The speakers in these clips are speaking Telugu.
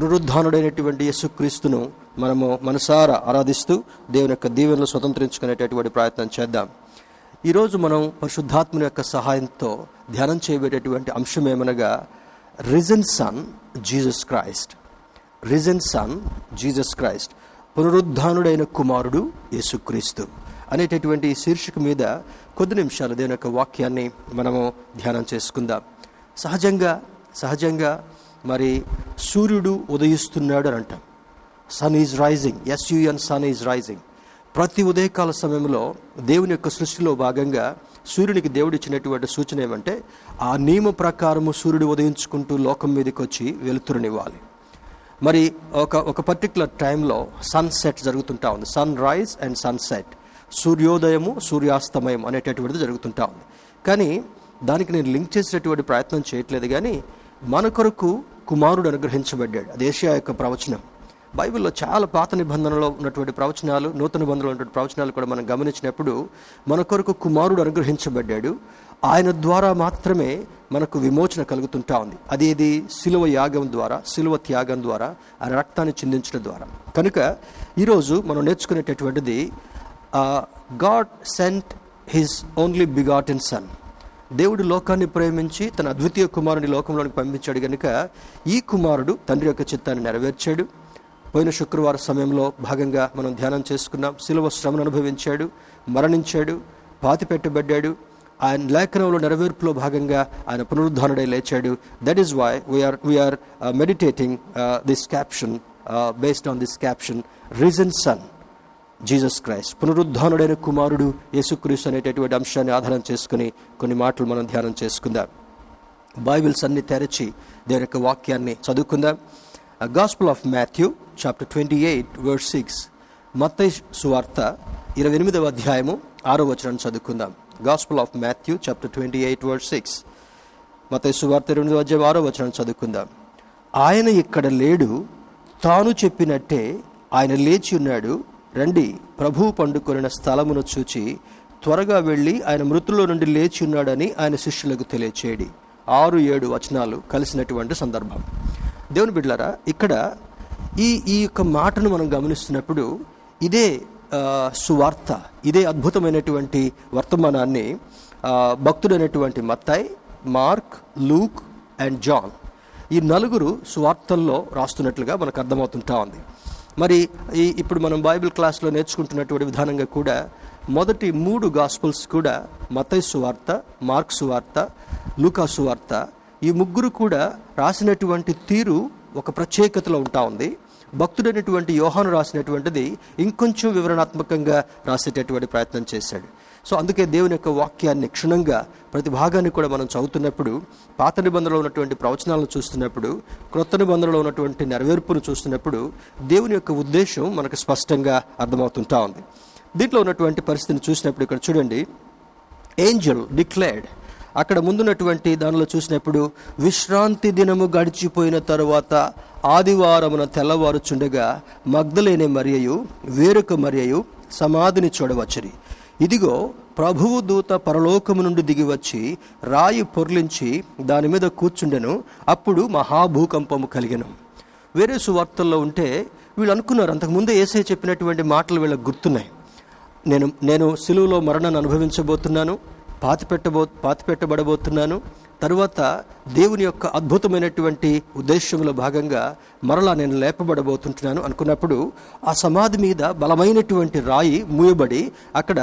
పునరుద్ధానుడైనటువంటి యేసుక్రీస్తును మనము మనసారా ఆరాధిస్తూ దేవుని యొక్క దీవెనలు స్వతంత్రించుకునేటటువంటి ప్రయత్నం చేద్దాం. ఈరోజు మనం పరిశుద్ధాత్మని యొక్క సహాయంతో ధ్యానం చేయబేటటువంటి అంశం ఏమనగా risen son Jesus Christ. Risen son Jesus Christ. పునరుద్ధానుడైన కుమారుడు యేసుక్రీస్తు అనేటటువంటి శీర్షిక మీద కొద్ది నిమిషాలు దేవుని యొక్క వాక్యాన్ని మనము ధ్యానం చేసుకుందాం. సహజంగా సహజంగా మరి సూర్యుడు ఉదయిస్తున్నాడు అని అంటాం. Sun is rising S U N sun is rising ప్రతి ఉదయకాల సమయంలో దేవుని యొక్క సృష్టిలో భాగంగా సూర్యునికి దేవుడు ఇచ్చినటువంటి సూచన ఏమంటే ఆ నియమ ప్రకారము సూర్యుడు ఉదయించుకుంటూ లోకం మీదకి వచ్చి వెలుతురునివ్వాలి. మరి ఒక ఒక పర్టికులర్ టైంలో సన్సెట్ జరుగుతుంటా ఉంది. సన్ రైజ్ అండ్ సన్సెట్ సూర్యోదయము సూర్యాస్తమయం అనేటటువంటిది జరుగుతుంటా ఉంది. కానీ దానికి నేను లింక్ చేసేటటువంటి ప్రయత్నం చేయట్లేదు కానీ మన కొరకు కుమారుడు అనుగ్రహించబడ్డాడు. అది ఏషియా యొక్క ప్రవచనం. బైబిల్లో చాలా పాత నిబంధనలో ఉన్నటువంటి ప్రవచనాలు నూతన నిబంధనలో ఉన్నటువంటి ప్రవచనాలు కూడా మనం గమనించినప్పుడు మన కొరకు కుమారుడు అనుగ్రహించబడ్డాడు. ఆయన ద్వారా మాత్రమే మనకు విమోచన కలుగుతుంటా ఉంది. అది ఇది సిలువ యాగం ద్వారా సిలువ త్యాగం ద్వారా ఆయన రక్తాన్ని చిందించడం ద్వారా. కనుక ఈరోజు మనం నేర్చుకునేటటువంటిది God sent his only begotten son. దేవుడు లోకాన్ని ప్రేమించి తన అద్వితీయ కుమారుని లోకంలోనికి పంపించాడు కనుక ఈ కుమారుడు తండ్రి యొక్క చిత్తాన్ని నెరవేర్చాడు. పోయిన శుక్రవార సమయంలో భాగంగా మనం ధ్యానం చేసుకున్నాం. సిలువ శ్రమను అనుభవించాడు మరణించాడు పాతి పెట్టబడ్డాడు. ఆయన లేఖనంలో నెరవేర్పులో భాగంగా ఆయన పునరుద్ధానుడై లేచాడు. That is why we are we are meditating this caption based on this caption risen son Jesus Christ పునరుద్ధానుడైన కుమారుడు యేసుక్రీస్తు అనేటటువంటి అంశాన్ని ఆధారం చేసుకుని కొన్ని మాటలు మనం ధ్యానం చేసుకుందాం. బైబిల్స్ అన్ని తెరచి దేని యొక్క వాక్యాన్ని చదువుకుందాం. Gospel of Matthew chapter twenty eight word six మత్తై సువార్త ఇరవై ఎనిమిదవ అధ్యాయము ఆరో వచనాన్ని చదువుకుందాం. Gospel of Matthew chapter twenty eight word six మత్తై సువార్త ఇరవై ఎనిమిదవ అధ్యాయం ఆరో వచనాన్ని చదువుకుందాం. ఆయన ఇక్కడ లేడు తాను చెప్పినట్టే ఆయన లేచి ఉన్నాడు రండి ప్రభువు పండుకొనిన స్థలమును చూచి త్వరగా వెళ్ళి ఆయన మృతుల్లో నుండి లేచి ఉన్నాడని ఆయన శిష్యులకు తెలియచేయడి. ఆరు ఏడు వచనాలు కలిసినటువంటి సందర్భం. దేవుని బిడ్డలారా ఇక్కడ ఈ ఈ యొక్క మాటను మనం గమనిస్తున్నప్పుడు ఇదే సువార్త ఇదే అద్భుతమైనటువంటి వర్తమానాన్ని భక్తుడైనటువంటి Mattayi Mark Luke and John ఈ నలుగురు సువార్తల్లో రాస్తున్నట్లుగా మనకు అర్థమవుతుంటా ఉంది. మరి ఈ ఇప్పుడు మనం బైబిల్ క్లాస్లో నేర్చుకుంటున్నటువంటి విధానంగా కూడా మొదటి మూడు గాస్పుల్స్ కూడా మతై సువార్త మార్క్ సువార్త లూకా సువార్త ఈ ముగ్గురు కూడా రాసినటువంటి తీరు ఒక ప్రత్యేకతలో ఉంటా ఉంది. భక్తుడైనటువంటి యోహాను రాసినటువంటిది ఇంకొంచెం వివరణాత్మకంగా రాసేటటువంటి ప్రయత్నం చేశాడు. సో అందుకే దేవుని యొక్క వాక్యాన్ని క్షుణ్ణంగా ప్రతి భాగాన్ని కూడా మనం చదువుతున్నప్పుడు పాత నిబంధనలో ఉన్నటువంటి ప్రవచనాలను చూస్తున్నప్పుడు క్రొత్త నిబంధనలో ఉన్నటువంటి నెరవేర్పును చూస్తున్నప్పుడు దేవుని యొక్క ఉద్దేశం మనకు స్పష్టంగా అర్థమవుతుంటా ఉంది. దీంట్లో ఉన్నటువంటి పరిస్థితిని చూసినప్పుడు ఇక్కడ చూడండి. ఏంజల్ డిక్లేర్డ్ అక్కడ ముందున్నటువంటి దానిలో చూసినప్పుడు విశ్రాంతి దినము గడిచిపోయిన తరువాత ఆదివారమున తెల్లవారుచుండగా మగ్ధలేని మరియయు వేరొక మరియయు సమాధిని చూడవచ్చరి. ఇదిగో ప్రభువు దూత పరలోకము నుండి దిగివచ్చి రాయి పొర్లించి దాని మీద కూర్చుండెను. అప్పుడు మహాభూకంపము కలిగెను. వేరే సువార్తల్లో ఉంటే వీళ్ళు అనుకున్నారు. అంతకుముందే ఏసై చెప్పినటువంటి మాటలు వీళ్ళకి గుర్తున్నాయి. నేను నేను సిలువులో మరణాన్ని అనుభవించబోతున్నాను పాతి పెట్టబో పాతి పెట్టబడబోతున్నాను తరువాత దేవుని యొక్క అద్భుతమైనటువంటి ఉద్దేశంలో భాగంగా మరలా నేను లేపబడబోతుంటున్నాను అనుకున్నప్పుడు ఆ సమాధి మీద బలమైనటువంటి రాయి మూయబడి అక్కడ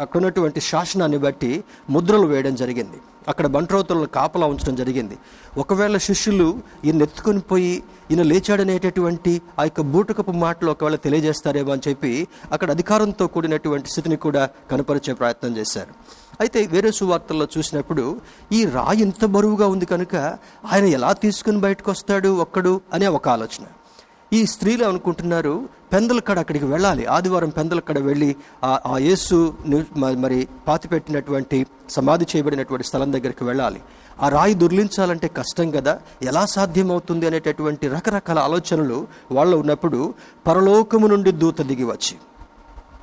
అక్కడ ఉన్నటువంటి శాసనాన్ని బట్టి ముద్రలు వేయడం జరిగింది. అక్కడ బంట్రోతులను కాపలా ఉంచడం జరిగింది. ఒకవేళ శిష్యులు ఈయన ఎత్తుకొని పోయి ఈయన లేచాడనేటటువంటి ఆ యొక్క బూటకపు మాటలు ఒకవేళ తెలియజేస్తారేమో అని చెప్పి అక్కడ అధికారంతో కూడినటువంటి స్థితిని కూడా కనపరిచే ప్రయత్నం చేశారు. అయితే వేరే సువార్తల్లో చూసినప్పుడు ఈ రాయి ఇంత బరువుగా ఉంది కనుక ఆయన ఎలా తీసుకుని బయటకు వస్తాడు ఒక్కడు అనే ఒక ఆలోచన. ఈ స్త్రీలు అనుకుంటున్నారు పెందలకడ అక్కడికి వెళ్ళాలి. ఆదివారం పెందలకడ వెళ్ళి ఆ యేసు మరి పాతిపెట్టినటువంటి సమాధి చేయబడినటువంటి స్థలం దగ్గరికి వెళ్ళాలి. ఆ రాయి దుర్లించాలంటే కష్టం కదా ఎలా సాధ్యమవుతుంది అనేటటువంటి రకరకాల ఆలోచనలు వాళ్ళు ఉన్నప్పుడు పరలోకము నుండి దూత దిగి వచ్చి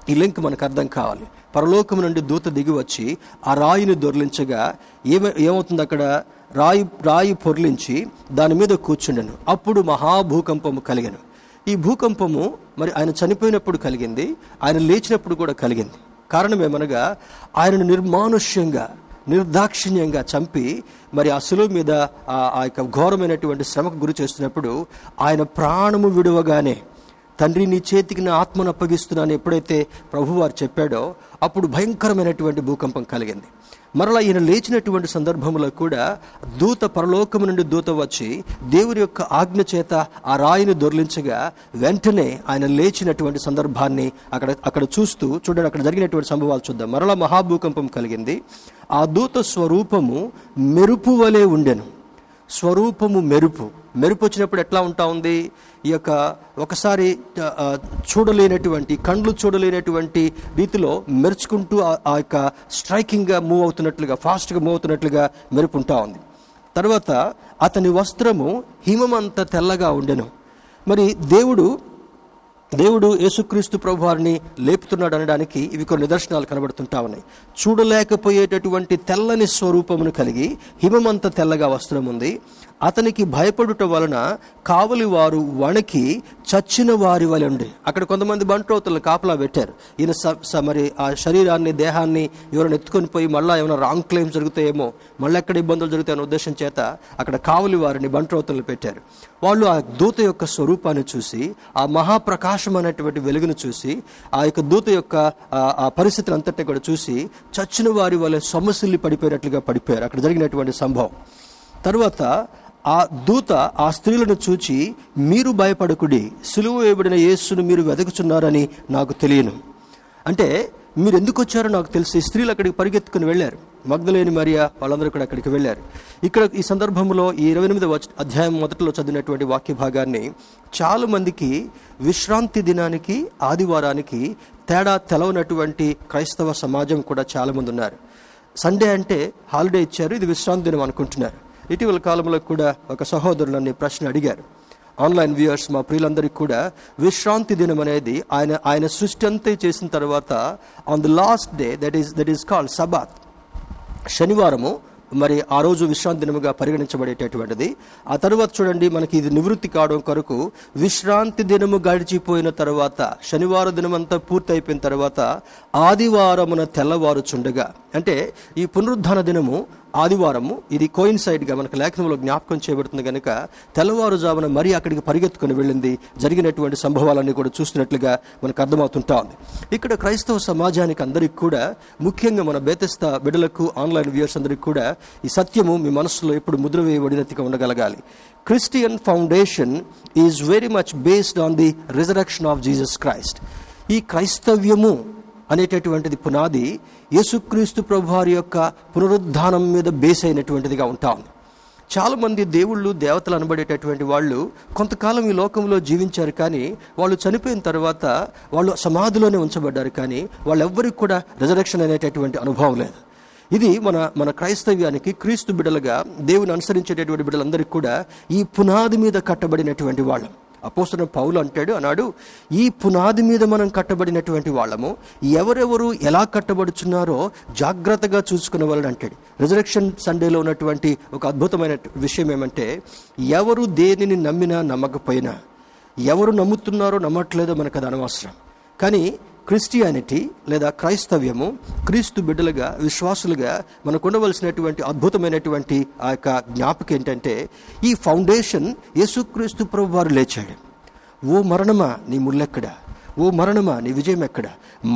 ఈ లింక్ మనకు అర్థం కావాలి. పరలోకము నుండి దూత దిగి వచ్చి ఆ రాయిని దొర్లించగా ఏమ ఏమవుతుంది అక్కడ? రాయి రాయి పొర్లించి దాని మీద కూర్చుండెను. అప్పుడు మహాభూకంపము కలిగను. ఈ భూకంపము మరి ఆయన చనిపోయినప్పుడు కలిగింది ఆయన లేచినప్పుడు కూడా కలిగింది. కారణం ఏమనగా ఆయనను నిర్మానుష్యంగా నిర్దాక్షిణ్యంగా చంపి మరి ఆ సులువు మీద ఆ- ఆ యొక్క ఘోరమైనటువంటి శ్రమకు గురి చేస్తున్నప్పుడు ఆయన ప్రాణము విడువగానే తండ్రి నీ చేతికి నా ఆత్మను అప్పగిస్తున్నాను ఎప్పుడైతే ప్రభువారు చెప్పాడో అప్పుడు భయంకరమైనటువంటి భూకంపం కలిగింది. మరలా ఈయన లేచినటువంటి సందర్భంలో కూడా దూత పరలోకము నుండి దూత వచ్చి దేవుని యొక్క ఆజ్ఞ చేత ఆ రాయిని దొర్లించగా వెంటనే ఆయన లేచినటువంటి సందర్భాన్ని అక్కడ అక్కడ చూస్తూ చూడండి అక్కడ జరిగినటువంటి సంభవాలు చూద్దాం. మరలా మహాభూకంపం కలిగింది. ఆ దూత స్వరూపము మెరుపు వలె ఉండెను. స్వరూపము మెరుపు. మెరుపు వచ్చినప్పుడు ఎట్లా ఉంటా ఉంది? ఈ యొక్క ఒకసారి చూడలేనటువంటి కండ్లు చూడలేనటువంటి రీతిలో మెరుచుకుంటూ ఆ- ఆ యొక్క స్ట్రైకింగ్గా మూవ్ అవుతున్నట్లుగా ఫాస్ట్గా మూవ్ అవుతున్నట్లుగా మెరుపు ఉంటా ఉంది. తర్వాత అతని వస్త్రము హిమమంత తెల్లగా ఉండెను. మరి దేవుడు దేవుడు యేసుక్రీస్తు ప్రభు వారిని లేపుతున్నాడు అనడానికి ఇవి కొన్ని నిదర్శనాలు కనబడుతుంటా ఉన్నాయి. చూడలేకపోయేటటువంటి తెల్లని స్వరూపమును కలిగి హిమమంత తెల్లగా వస్త్రం ఉంది అతనికి భయపడుట వలన కావలి వారు వణికి చచ్చిన వారి వలె ఉండే. అక్కడ కొంతమంది బంట్రోతులు కాపలా పెట్టారు. ఈయన స- స- మరి ఆ శరీరాన్ని దేహాన్ని ఎవరైనా ఎత్తుకొని పోయి మళ్ళీ ఏమైనా రాంగ్ క్లెయిమ్స్ జరుగుతాయేమో మళ్ళీ ఎక్కడ ఇబ్బందులు జరుగుతాయనే ఉద్దేశం చేత అక్కడ కావలి వారిని బంట్రోతులు పెట్టారు. వాళ్ళు ఆ దూత యొక్క స్వరూపాన్ని చూసి ఆ మహాప్రకాశమైనటువంటి వెలుగును చూసి ఆ యొక్క దూత యొక్క ఆ- పరిస్థితులు అంతటా కూడా చూసి చచ్చిన వారి వల్ల సొమ్మసిల్లి పడిపోయినట్లుగా పడిపోయారు. అక్కడ జరిగినటువంటి సంభవం. తరువాత ఆ దూత ఆ స్త్రీలను చూచి మీరు భయపడకుడి సులువు వేయబడిన యేసును మీరు వెదకుచున్నారని నాకు తెలియను. అంటే మీరు ఎందుకు వచ్చారో నాకు తెలిసి. స్త్రీలు అక్కడికి పరిగెత్తుకుని వెళ్ళారు. మగ్ధలేని మరియా వాళ్ళందరూ కూడా అక్కడికి వెళ్ళారు. ఇక్కడ ఈ సందర్భంలో ఈ ఇరవై ఎనిమిది అధ్యాయం మొదట్లో చదివినటువంటి వాక్య భాగాన్ని చాలా మందికి విశ్రాంతి దినానికి ఆదివారానికి తేడా తెలవనటువంటి క్రైస్తవ సమాజం కూడా చాలామంది ఉన్నారు. సండే అంటే హాలిడే ఇచ్చారు. ఇది విశ్రాంతి దినం అనుకుంటున్నారు. ఇటీవల కాలంలో కూడా ఒక సహోదరులు నన్ను ప్రశ్న అడిగారు. ఆన్లైన్ వ్యూయర్స్ మా ప్రియులందరికీ కూడా విశ్రాంతి దినం అనేది ఆయన ఆయన సృష్టి అంతా చేసిన తర్వాత on the last day that is that is called sabbath శనివారము మరి ఆ రోజు విశ్రాంతి దినముగా పరిగణించబడేటటువంటిది. ఆ తర్వాత చూడండి మనకి ఇది నివృత్తి కావడం కొరకు విశ్రాంతి దినము గడిచిపోయిన తర్వాత శనివారం దినమంతా పూర్తి అయిపోయిన తర్వాత ఆదివారమున తెల్లవారుచుండగా అంటే ఈ పునరుద్ధాన దినము ఆదివారము ఇది కోయిన్సైడ్గా మనకు లేఖనంలో జ్ఞాపకం చేయబడుతుంది కనుక తెల్లవారుజామున మరీ అక్కడికి పరిగెత్తుకుని వెళ్ళింది జరిగినటువంటి సంభవాలన్నీ కూడా చూస్తున్నట్లుగా మనకు అర్థమవుతుంటా ఉంది ఇక్కడ క్రైస్తవ సమాజానికి అందరికీ కూడా ముఖ్యంగా మన బేతస్త బిడ్డలకు ఆన్లైన్ వ్యూయర్స్ అందరికీ కూడా ఈ సత్యము మీ మనసులో ఎప్పుడు ముద్ర వేయబడినట్టుగా ఉండగలగాలి. Christian foundation is very much based on the resurrection of Jesus Christ. ఈ క్రైస్తవ్యము అనేటటువంటిది పునాది యేసుక్రీస్తు ప్రభువారి యొక్క పునరుద్ధానం మీద బేస్ అయినటువంటిదిగా ఉంటా. ఉంది చాలామంది దేవుళ్ళు దేవతలు అనబడేటటువంటి వాళ్ళు కొంతకాలం ఈ లోకంలో జీవించారు కానీ వాళ్ళు చనిపోయిన తర్వాత వాళ్ళు సమాధిలోనే ఉంచబడ్డారు కానీ వాళ్ళెవ్వరికి కూడా రిజరక్షన్ అనేటటువంటి అనుభవం లేదు. ఇది మన మన క్రైస్తవ్యానికి క్రీస్తు బిడ్డలుగా దేవుని అనుసరించేటటువంటి బిడ్డలందరికీ కూడా ఈ పునాది మీద కట్టబడినటువంటి వాళ్ళం. అపోస్తున్న పౌలు అంటాడు అన్నాడు ఈ పునాది మీద మనం కట్టబడినటువంటి వాళ్ళము ఎవరెవరు ఎలా కట్టబడుచున్నారో జాగ్రత్తగా చూసుకునే వాళ్ళని అంటాడు. రిజరక్షన్ సండేలో ఉన్నటువంటి ఒక అద్భుతమైన విషయం ఏమంటే ఎవరు దేనిని నమ్మినా నమ్మకపోయినా ఎవరు నమ్ముతున్నారో నమ్మట్లేదో మనకు అది అనవసరం. కానీ క్రిస్టియానిటీ లేదా క్రైస్తవ్యము క్రీస్తు బిడ్డలుగా విశ్వాసులుగా మనకు ఉండవలసినటువంటి అద్భుతమైనటువంటి ఆ యొక్క జ్ఞాపకం ఏంటంటే ఈ ఫౌండేషన్ యేసుక్రీస్తు ప్రభు వారు లేచాడు. ఓ మరణమా నీ ముళ్ళెక్కడా? ఓ మరణమా? నీ విజయం ఎక్కడ?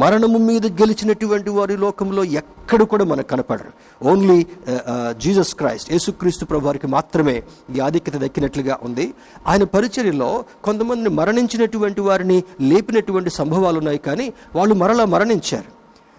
మరణము మీద గెలిచినటువంటి వారి లోకంలో ఎక్కడ కూడా మనకు కనపడరు. ఓన్లీ జీసస్ క్రైస్ట్ యేసుక్రీస్తు ప్రభు వారికి మాత్రమే ఈ ఆధిక్యత దక్కినట్లుగా ఉంది. ఆయన పరిచర్యలో కొంతమందిని మరణించినటువంటి వారిని లేపినటువంటి సంభవాలు ఉన్నాయి కానీ వాళ్ళు మరలా మరణించారు.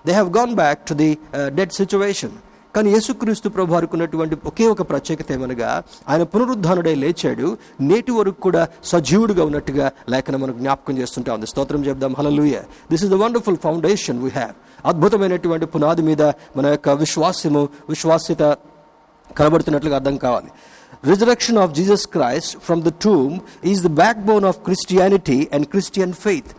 They have gone back to the dead situation కానీ యేసుక్రీస్తు ప్రభు వారికి ఉన్నటువంటి ఒకే ఒక ప్రత్యేకత ఏమనగా ఆయన పునరుద్ధానుడే లేచాడు. నేటి వరకు కూడా సజీవుడుగా ఉన్నట్టుగా లేఖన మనకు జ్ఞాపకం చేస్తుంటా ఉంది. స్తోత్రం చెప్దాం hallelujah this is the wonderful foundation we have అద్భుతమైనటువంటి పునాది మీద మన యొక్క విశ్వాసము విశ్వాస్యత కనబడుతున్నట్లుగా అర్థం కావాలి. Resurrection of Jesus Christ from the tomb is the backbone of Christianity and Christian faith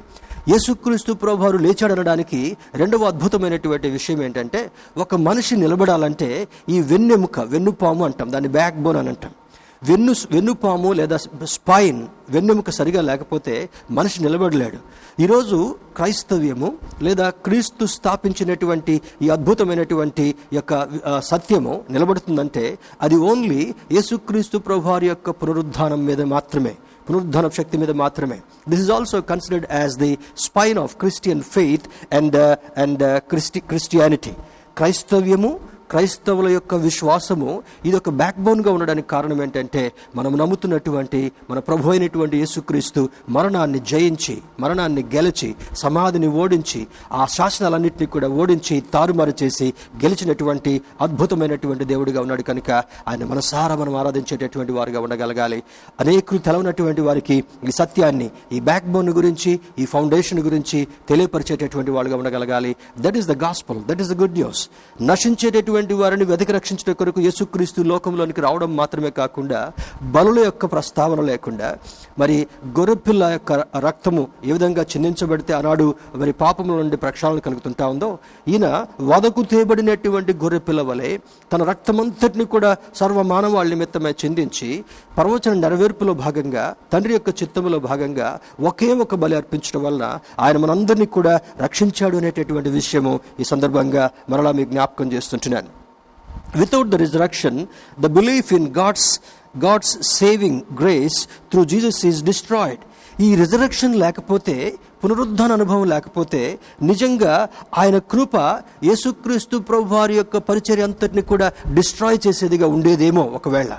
యేసుక్రీస్తు ప్రభువారు లేచాడనడానికి రెండవ అద్భుతమైనటువంటి విషయం ఏంటంటే ఒక మనిషి నిలబడాలంటే ఈ వెన్నెముక వెన్నుపాము అంటాం దాన్ని బ్యాక్ బోన్ అని అంటాం. వెన్ను వెన్నుపాము లేదా స్పైన్ వెన్నెముక సరిగా లేకపోతే మనిషి నిలబడలేడు. ఈరోజు క్రైస్తవ్యము లేదా క్రీస్తు స్థాపించినటువంటి ఈ అద్భుతమైనటువంటి యొక్క సత్యము నిలబడుతుందంటే అది ఓన్లీ యేసుక్రీస్తు ప్రభువారి యొక్క పునరుద్ధానం మీద మాత్రమే. పునరుద్ధాన శక్తి మీద మాత్రమే this is also considered as the spine of Christian faith and and క్రిస్టి Christianity క్రైస్తవ్యము క్రైస్తవుల యొక్క విశ్వాసము ఇది ఒక బ్యాక్ బోన్గా ఉండడానికి కారణం ఏంటంటే మనం నమ్ముతున్నటువంటి మన ప్రభు అయినటువంటి యేసుక్రీస్తు మరణాన్ని జయించి మరణాన్ని గెలిచి సమాధిని ఓడించి ఆ శాసనాలన్నింటినీ కూడా ఓడించి తారుమారు చేసి గెలిచినటువంటి అద్భుతమైనటువంటి దేవుడిగా ఉన్నాడు కనుక ఆయన మనసారా మనం ఆరాధించేటటువంటి వారుగా ఉండగలగాలి. అనేకులు తెలవనటువంటి వారికి ఈ సత్యాన్ని ఈ బ్యాక్ బోన్ గురించి ఈ ఫౌండేషన్ గురించి తెలియపరిచేటటువంటి వాళ్ళుగా ఉండగలగాలి. That is the gospel that is the good news నశించేటటువంటి వారిని వెతికి రక్షించడం కొరకు యేసుక్రీస్తు లోకంలోనికి రావడం మాత్రమే కాకుండా బలుల యొక్క ప్రస్తావన లేకుండా మరి గొర్రెపిల్ల యొక్క రక్తము ఏ విధంగా చిందించబడితే ఆనాడు మరి పాపముల నుండి ప్రక్షాళన కలుగుతుంటా ఉందో ఈయన వదకు తేబడినటువంటి గొర్రెపిల్ల వలె తన రక్తమంతటిని కూడా సర్వ మానవాళి నిమిత్తమే చిందించి ప్రవచన నెరవేర్పులో భాగంగా తండ్రి యొక్క చిత్తములో భాగంగా ఒకే ఒక బలి అర్పించడం వలన ఆయన మనందరినీ కూడా రక్షించాడు అనేటటువంటి విషయము ఈ సందర్భంగా మరలా మీకు జ్ఞాపకం చేస్తుంటున్నాను. Without the resurrection the belief in god's god's saving grace through jesus is destroyed. ఈ రిజరక్షన్ లేకపోతే పునరుద్ధాన అనుభవం లేకపోతే నిజంగా ఆయన కృప యేసుక్రీస్తు ప్రభు వారి యొక్క పరిచర్య అంతటిని కూడా డిస్ట్రాయ్ చేసేదిగా ఉండేదేమో ఒకవేళ.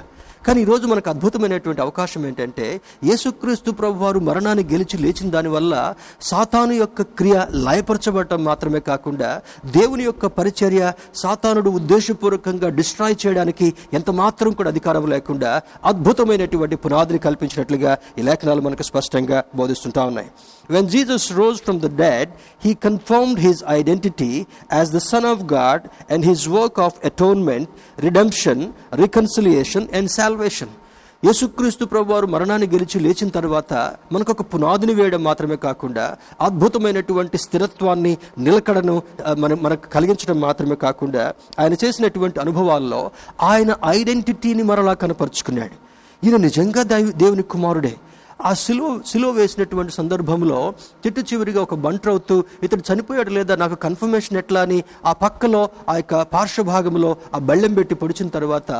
కానీ ఈరోజు మనకు అద్భుతమైనటువంటి అవకాశం ఏంటంటే యేసుక్రీస్తు ప్రభు వారు మరణాన్ని గెలిచి లేచిన దానివల్ల సాతాను యొక్క క్రియ లయపరచబడటం మాత్రమే కాకుండా దేవుని యొక్క పరిచర్య సాతానుడు ఉద్దేశపూర్వకంగా డిస్ట్రాయ్ చేయడానికి ఎంత మాత్రం కూడా అధికారం లేకుండా అద్భుతమైనటువంటి పునాదిని కల్పించినట్లుగా ఈ లేఖనాలు మనకు స్పష్టంగా బోధిస్తుంటా ఉన్నాయి. When Jesus rose from the dead, he confirmed his identity as the Son of God and his work of atonement, redemption, reconciliation, and salvation. యేసుక్రీస్తు ప్రభు వారు మరణాన్ని గెలిచి లేచిన తర్వాత మనకు ఒక పునాదిని వేయడం మాత్రమే కాకుండా అద్భుతమైనటువంటి స్థిరత్వాన్ని నిలకడను మన మనకు కలిగించడం మాత్రమే కాకుండా ఆయన చేసినటువంటి అనుభవాల్లో ఆయన ఐడెంటిటీని మరలా కనపరుచుకున్నాడు ఈయన నిజంగా దైవ దేవుని కుమారుడే ఆ సిలువ సిలువ వేసినటువంటి సందర్భంలో చిట్టు చివరిగా ఒక బంట్రవుతూ ఇతడు చనిపోయాడు లేదా? నాకు కన్ఫర్మేషన్ ఎట్లా? అని ఆ పక్కలో ఆ యొక్క పార్శ్వభాగంలో ఆ బెళ్ళెం పెట్టి పొడిచిన తర్వాత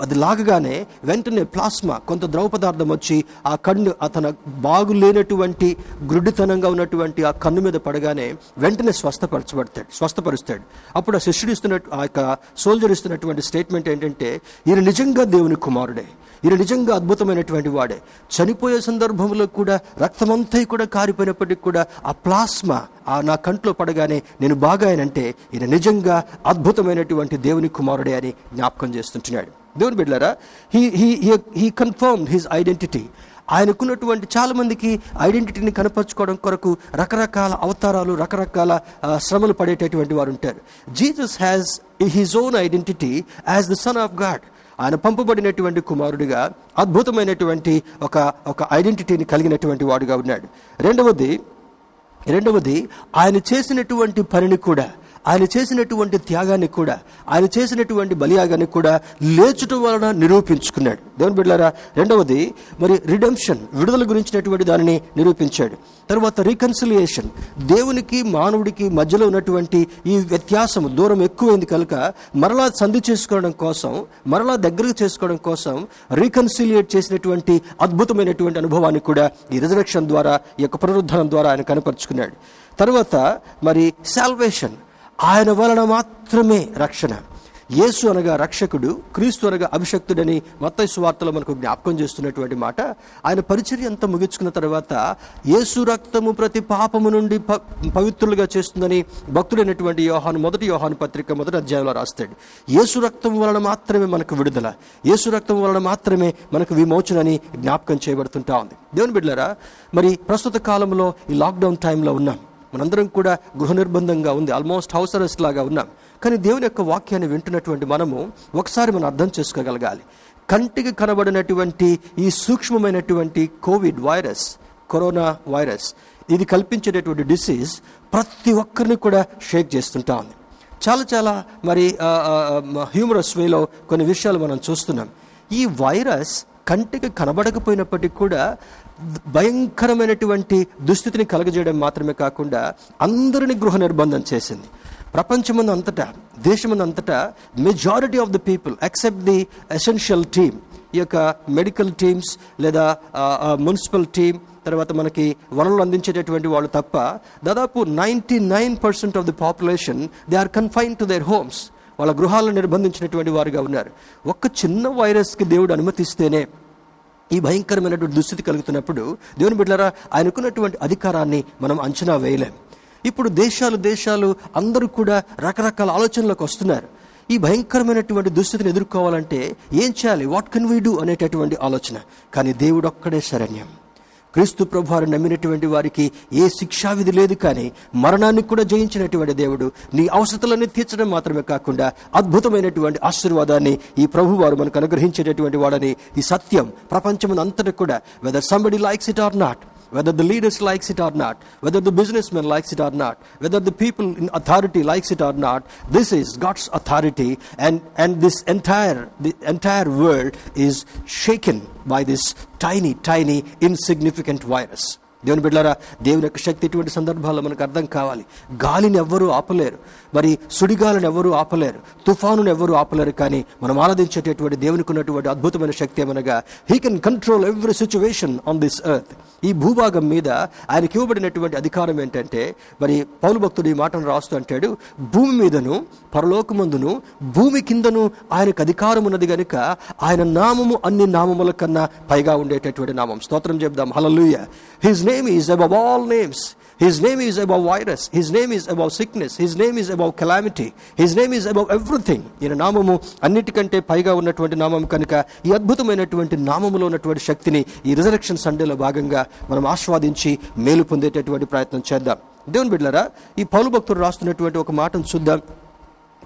అది లాగగానే వెంటనే ప్లాస్మా కొంత ద్రవ పదార్థం వచ్చి ఆ కన్ను అతను బాగులేనటువంటి గ్రుడ్డితనంగా ఉన్నటువంటి ఆ కన్ను మీద పడగానే వెంటనే స్వస్థపరచబడతాడు స్వస్థపరుస్తాడు. అప్పుడు ఆ శిష్యుడు ఇస్తున్నట్టు ఆ యొక్క సోల్జర్ ఇస్తున్నటువంటి స్టేట్మెంట్ ఏంటంటే ఈయన నిజంగా దేవుని కుమారుడే. ఈయన నిజంగా అద్భుతమైనటువంటి వాడే. చనిపోయే సందర్భంలో కూడా రక్తమంతా కూడా కారిపోయినప్పటికీ కూడా ఆ ప్లాస్మా ఆ నా కంట్లో పడగానే నేను బాగాయనంటే ఈయన నిజంగా అద్భుతమైనటువంటి దేవుని కుమారుడే అని జ్ఞాపకం చేస్తుంటున్నాడు. దేవుని బిడ్డారా he he he confirm his identity ఆయనకున్నటువంటి చాలామందికి ఐడెంటిటీని కనపరుచుకోవడం కొరకు రకరకాల అవతారాలు రకరకాల శ్రమలు పడేటటువంటి వారు ఉంటారు. Jesus has his own identity as the son of God ఆయన పంపబడినటువంటి కుమారుడిగా అద్భుతమైనటువంటి ఒక ఒక ఐడెంటిటీని కలిగినటువంటి వాడుగా ఉన్నాడు. రెండవది రెండవది ఆయన చేసినటువంటి పనిని కూడా ఆయన చేసినటువంటి త్యాగాన్ని కూడా ఆయన చేసినటువంటి బలియాగాన్ని కూడా లేచుట వలన నిరూపించుకున్నాడు. దేవుని బిడ్డారా రెండవది మరి రిడెంప్షన్ విడుదల గురించినటువంటి దానిని నిరూపించాడు. తర్వాత రీకన్సిలియేషన్ దేవునికి మానవుడికి మధ్యలో ఉన్నటువంటి ఈ వ్యత్యాసం దూరం ఎక్కువైంది కనుక మరలా సంధి చేసుకోవడం కోసం మరలా దగ్గరకు చేసుకోవడం కోసం రీకన్సిలియేట్ చేసినటువంటి అద్భుతమైనటువంటి అనుభవాన్ని కూడా ఈ రిజర్వేషన్ ద్వారా ఈ యొక్క పునరుద్ధరణ ద్వారా ఆయన కనపరుచుకున్నాడు. తర్వాత మరి సాల్వేషన్ ఆయన వలన మాత్రమే రక్షణ. యేసు అనగా రక్షకుడు క్రీస్తు అనగా అభిషక్తుడని మత్తైసు సువార్తలో మనకు జ్ఞాపకం చేస్తున్నటువంటి మాట. ఆయన పరిచర్య అంతా ముగించుకున్న తర్వాత యేసు రక్తము ప్రతి పాపము నుండి ప- పవిత్రులుగా చేస్తుందని భక్తుడైనటువంటి యోహాను మొదటి యోహాను పత్రిక మొదటి అధ్యాయంలో రాస్తాడు. యేసు రక్తం వలన మాత్రమే మనకు విడుదల. యేసు రక్తం వలన మాత్రమే మనకు విమోచన అని జ్ఞాపకం చేయబడుతుంటా ఉంది. దేవుని బిడ్డలారా మరి ప్రస్తుత కాలంలో ఈ లాక్డౌన్ టైంలో ఉన్నాం. మనందరం కూడా గృహ నిర్బంధంగా ఉంది. ఆల్మోస్ట్ హౌస్ అరెస్ట్ లాగా ఉన్నాం. కానీ దేవుని యొక్క వాక్యాన్ని వింటున్నటువంటి మనము ఒకసారి మనం అర్థం చేసుకోగలగాలి. కంటికి కనబడినటువంటి ఈ సూక్ష్మమైనటువంటి కోవిడ్ వైరస్ కరోనా వైరస్ ఇది కల్పించేటటువంటి డిసీజ్ ప్రతి ఒక్కరిని కూడా షేక్ చేస్తుంటా ఉంది. చాలా చాలా మరి హ్యూమరస్ వేలో కొన్ని విషయాలు మనం చూస్తున్నాం. ఈ వైరస్ కంటికి కనబడకపోయినప్పటికీ కూడా భయంకరమైనటువంటి దుస్థితిని కలగజేయడం మాత్రమే కాకుండా అందరిని గృహ నిర్బంధం చేసింది. ప్రపంచమందు అంతటా దేశమందు అంతటా majority of the people except the essential team ఈ యొక్క మెడికల్ టీమ్స్ లేదా మున్సిపల్ టీమ్ తర్వాత మనకి వనరులు అందించేటటువంటి వాళ్ళు తప్ప దాదాపు ninety nine percent of the population they are confine to their homes వాళ్ళ గృహాలను నిర్బంధించినటువంటి వారుగా ఉన్నారు. ఒక్క చిన్న వైరస్కి దేవుడు అనుమతిస్తేనే ఈ భయంకరమైనటువంటి దుస్థితి కలుగుతున్నప్పుడు దేవుని బిడ్డలారా ఆయనకున్నటువంటి అధికారాన్ని మనం అంచనా వేయలేం. ఇప్పుడు దేశాలు దేశాలు అందరూ కూడా రకరకాల ఆలోచనలకు వస్తున్నారు. ఈ భయంకరమైనటువంటి దుస్థితిని ఎదుర్కోవాలంటే ఏం చేయాలి? వాట్ కెన్ వీ డూ అనేటటువంటి ఆలోచన. కానీ దేవుడు ఒక్కడే శరణ్యం. క్రీస్తు ప్రభువారు నమ్మినటువంటి వారికి ఏ శిక్షావిధి లేదు కానీ మరణాన్ని కూడా జయించినటువంటి దేవుడు. నీ అవసరతలన్నీ తీర్చడం మాత్రమే కాకుండా అద్భుతమైనటువంటి ఆశీర్వాదాన్ని ఈ ప్రభువారు మనకు అనుగ్రహించేటటువంటి వాడని ఈ సత్యం ప్రపంచం అంతటా కూడా whether somebody likes it or not whether the leaders likes it or not whether the businessman likes it or not whether the people in authority likes it or not this is god's authority and and this entire the entire world is shaken by this tiny tiny insignificant virus దేవుని బిడ్డారా దేవుని యొక్క శక్తి ఇటువంటి సందర్భాల్లో మనకు అర్థం కావాలి గాలిని ఎవ్వరూ ఆపలేరు మరి సుడిగాలను ఎవరు ఆపలేరు తుఫానును ఎవరు ఆపలేరు కానీ మనం ఆరాధించేటటువంటి దేవునికి ఉన్నటువంటి అద్భుతమైన శక్తి ఏమనగా he can control every situation on this earth ఈ భూభాగం మీద ఆయనకి ఇవ్వబడినటువంటి అధికారం ఏంటంటే మరి పౌలు భక్తుడు ఈ మాటను రాస్తూ అంటాడు భూమి మీదను పరలోకమందును భూమి కిందను ఆయనకు అధికారం ఉన్నది గనుక ఆయన నామము అన్ని నామముల కన్నా పైగా ఉండేటటువంటి నామం. స్తోత్రం చెప్దాం hallelujah his name is above all names His name is above virus His name is above sickness his name is above calamity his name is above everything ఈయన నామము అన్నిటికంటే పైగా ఉన్నటువంటి నామం కనుక ఈ అద్భుతమైనటువంటి నామములో ఉన్నటువంటి శక్తిని ఈ రిజరక్షన్ సండేలో భాగంగా మనం ఆస్వాదించి మేలు పొందేటటువంటి ప్రయత్నం చేద్దాం. దేవుని బిడ్లరా ఈ పౌలు భక్తుడు రాస్తున్నటువంటి ఒక మాటను చూద్దాం.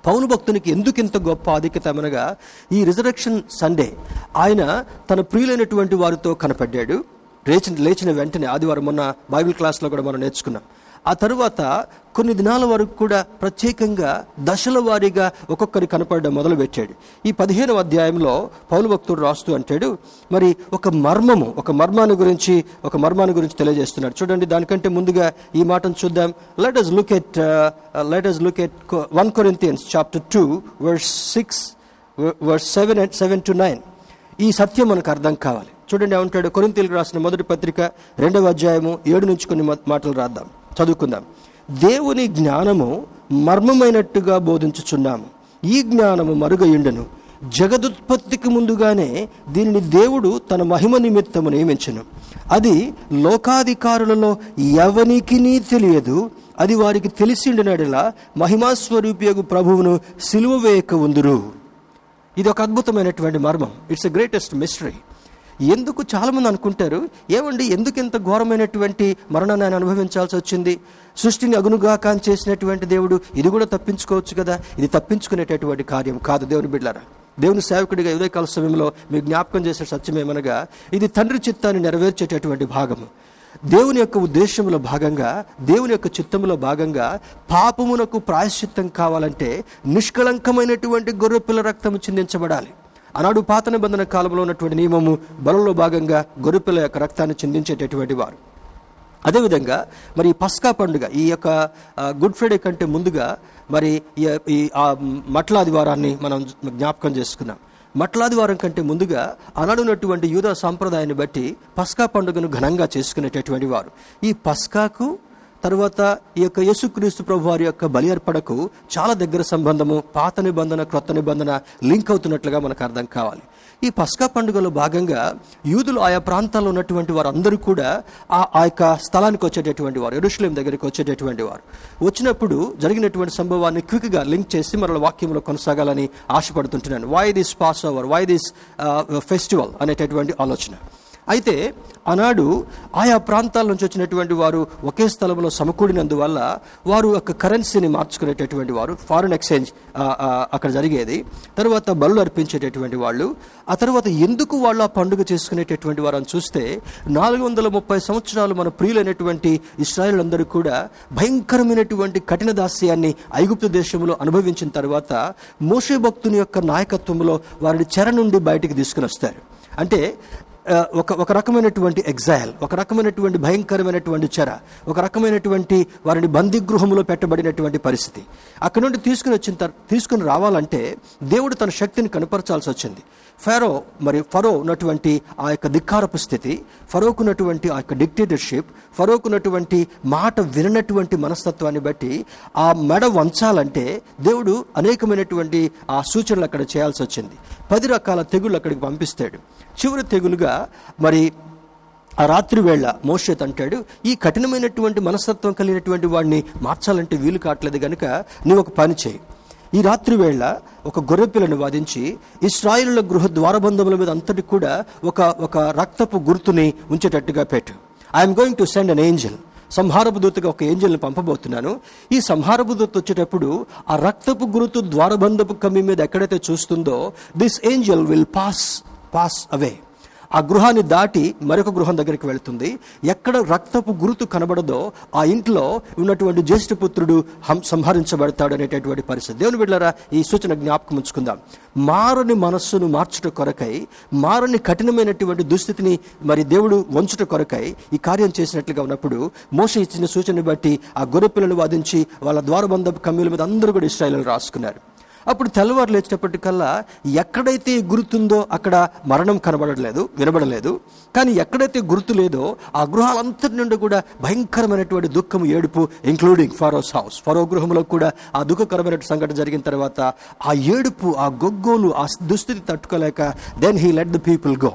పౌలు భక్తునికి ఎందుకు ఇంత గొప్ప ఆధిక్యత అనగా ఈ రిజరక్షన్ సండే ఆయన తన ప్రియులైనటువంటి వారితో కనపడ్డాడు. లేచిన లేచిన వెంటనే ఆదివారం మొన్న బైబిల్ క్లాస్లో కూడా మనం నేర్చుకున్నాం. ఆ తరువాత కొన్ని దినాల వరకు కూడా ప్రత్యేకంగా దశల వారీగా ఒక్కొక్కరి కనపడడం మొదలుపెట్టాడు. ఈ పదిహేనవ అధ్యాయంలో పౌలు భక్తుడు రాస్తూ అంటాడు మరి ఒక మర్మము ఒక మర్మాన్ని గురించి ఒక మర్మాన్ని గురించి తెలియజేస్తున్నాడు. చూడండి దానికంటే ముందుగా ఈ మాటను చూద్దాం. Let us look at let us look at one Corinthians chapter two verse six verse seven seven to nine ఈ సత్యం మనకు అర్థం కావాలి. చూడండి ఉంటాడు కొరింతీలకు రాసిన మొదటి పత్రిక రెండవ అధ్యాయము ఏడు నుంచి కొన్ని మాటలు రాద్దాం. చదువుకుందాం. దేవుని జ్ఞానము మర్మమైనట్టుగా బోధించుచున్నాము. ఈ జ్ఞానము మరుగయుండను. జగదుత్పత్తికి ముందుగానే దీనిని దేవుడు తన మహిమ నిమిత్తము నియమించను. అది లోకాధికారులలో ఎవనికి తెలియదు. అది వారికి తెలిసిండినడిలా మహిమాస్వరూపియగు ప్రభువును సిలువ వేయక ఉందురు. ఇది ఒక అద్భుతమైనటువంటి మర్మం. ఇట్స్ ఎ గ్రేటెస్ట్ మిస్టరీ ఎందుకు చాలామంది అనుకుంటారు ఏమండి ఎందుకు ఇంత ఘోరమైనటువంటి మరణాన్ని ఆయన అనుభవించాల్సి వచ్చింది? సృష్టిని అగునుగాకాన్ని చేసినటువంటి దేవుడు ఇది కూడా తప్పించుకోవచ్చు కదా? ఇది తప్పించుకునేటటువంటి కార్యం కాదు. దేవుని బిడ్డారా దేవుని సేవకుడిగా ఉదయకాల సమయంలో మీకు జ్ఞాపకం చేసే సత్యం ఏమనగా ఇది తండ్రి చిత్తాన్ని నెరవేర్చేటటువంటి భాగము. దేవుని యొక్క ఉద్దేశంలో భాగంగా దేవుని యొక్క చిత్తంలో భాగంగా పాపమునకు ప్రాయశ్చిత్తం కావాలంటే నిష్కళంకమైనటువంటి గొర్రెపిల్ల రక్తము చిందించబడాలి. ఆనాడు పాత నిబంధన కాలంలో ఉన్నటువంటి నియమము బలంలో భాగంగా గొర్రెపిల్ల యొక్క రక్తాన్ని చిందించేటటువంటి వారు. అదేవిధంగా మరి పస్కా పండుగ ఈ యొక్క గుడ్ ఫ్రైడే కంటే ముందుగా మరి ఈ ఆ మట్లాదివారాన్ని మనం జ్ఞాపకం చేసుకున్నాం. మట్లాదివారం కంటే ముందుగా అనడున్నటువంటి యూద సాంప్రదాయాన్ని బట్టి పస్కా పండుగను ఘనంగా చేసుకునేటటువంటి వారు. ఈ పస్కాకు తర్వాత ఈ యొక్క యేసుక్రీస్తు ప్రభు వారి యొక్క బలి అర్పణకు చాలా దగ్గర సంబంధము పాత నిబంధన క్రొత్త నిబంధన లింక్ అవుతున్నట్లుగా మనకు అర్థం కావాలి. ఈ పస్కా పండుగలో భాగంగా యూదులు ఆయా ప్రాంతాల్లో ఉన్నటువంటి వారు అందరూ కూడా ఆ ఆ యొక్క స్థలానికి వచ్చేటటువంటి వారు ఎరుషులేం దగ్గరికి వచ్చేటటువంటి వారు. వచ్చినప్పుడు జరిగినటువంటి సంభవాన్ని క్విక్గా లింక్ చేసి మరల వాక్యంలో కొనసాగాలని ఆశపడుతుంటున్నాను. Why this passover why this festival అనేటటువంటి ఆలోచన. అయితే ఆనాడు ఆయా ప్రాంతాల నుంచి వచ్చినటువంటి వారు ఒకే స్థలంలో సమకూడినందువల్ల వారు యొక్క కరెన్సీని మార్చుకునేటటువంటి వారు ఫారిన్ ఎక్స్చేంజ్ అక్కడ జరిగేది. తర్వాత బలు అర్పించేటటువంటి వాళ్ళు. ఆ తర్వాత ఎందుకు వాళ్ళు ఆ పండుగ చేసుకునేటటువంటి వారు అని చూస్తే నాలుగు వందల ముప్పై సంవత్సరాలు మన ప్రియులైనటువంటి ఇస్రాయల్ అందరూ కూడా భయంకరమైనటువంటి కఠిన దాస్యాన్ని ఐగుప్తు దేశంలో అనుభవించిన తర్వాత మోషే భక్తుని యొక్క నాయకత్వంలో వారిని చెర నుండి బయటికి తీసుకుని వస్తారు. అంటే ఒక ఒక రకమైనటువంటి ఎగ్జైల్ ఒక రకమైనటువంటి భయంకరమైనటువంటి చెర ఒక రకమైనటువంటి వారిని బందీగృహంలో పెట్టబడినటువంటి పరిస్థితి. అక్కడ నుండి తీసుకుని వచ్చిన తీసుకుని రావాలంటే దేవుడు తన శక్తిని కనపరచాల్సి వచ్చింది. ఫెరో మరి ఫరో ఉన్నటువంటి ఆ యొక్క ధిక్కారపు స్థితి ఫరోకు ఉన్నటువంటి ఆ యొక్క డిక్టేటర్షిప్ ఫరోకు ఉన్నటువంటి మాట విననటువంటి మనస్తత్వాన్ని బట్టి ఆ మెడ వంచాలంటే దేవుడు అనేకమైనటువంటి ఆ సూచనలు అక్కడ చేయాల్సి వచ్చింది. పది రకాల తెగుళ్ళు అక్కడికి పంపిస్తాడు. చివరి తెగులుగా మరి ఆ రాత్రి వేళ మోషేత్ అంటాడు ఈ కఠినమైనటువంటి మనస్తత్వం కలిగినటువంటి వాడిని మార్చాలంటే వీలు కావట్లేదు కనుక నువ్వు ఒక పని చేయి. ఈ రాత్రి వేళ ఒక గొర్రెపిల్లను వాదించి ఇస్రాయిలుల గృహ ద్వారబంధముల మీద అంతటి కూడా ఒక ఒక రక్తపు గుర్తుని ఉంచేటట్టుగా పెట్టు. I'm going to send an angel సంహారపు దూతగా ఒక ఏంజల్ని పంపబోతున్నాను. ఈ సంహారపు దూత వచ్చేటప్పుడు ఆ రక్తపు గురుతు ద్వారబంధపు కమ్మి మీద ఎక్కడైతే చూస్తుందో this angel will pass pass away ఆ గృహాన్ని దాటి మరొక గృహం దగ్గరికి వెళుతుంది. ఎక్కడ రక్తపు గురుతు కనబడదో ఆ ఇంట్లో ఉన్నటువంటి జ్యేష్ఠపుత్రుడు హం సంహరించబడతాడు అనేటటువంటి పరిస్థితి. దేవుని బిడ్డారా ఈ సూచన జ్ఞాపకం ఉంచుకుందాం. మారని మనస్సును మార్చుట కొరకై మారని కఠినమైనటువంటి దుస్థితిని మరి దేవుడు వంచుట కొరకై ఈ కార్యం చేసినట్లుగా ఉన్నప్పుడు మోస ఇచ్చిన సూచనని బట్టి ఆ గొర్రె పిల్లలు వాదించి వాళ్ళ ద్వారబంధపు కమ్యూల మీద అందరూ కూడా ఇస్రాయలు రాసుకున్నారు. అప్పుడు తెల్లవారు లేచేటప్పటికల్లా ఎక్కడైతే గుర్తుందో అక్కడ మరణం కనబడలేదు వినబడలేదు. కానీ ఎక్కడైతే గుర్తు లేదో ఆ గృహాలంతటి నుండి కూడా భయంకరమైనటువంటి దుఃఖం ఏడుపు ఇంక్లూడింగ్ ఫరోస్ హౌస్. ఫరో గృహంలో కూడా ఆ దుఃఖకరమైన సంఘటన జరిగిన తర్వాత ఆ ఏడుపు ఆ గొగ్గోలు ఆ దుస్థితి తట్టుకోలేక then he let the people go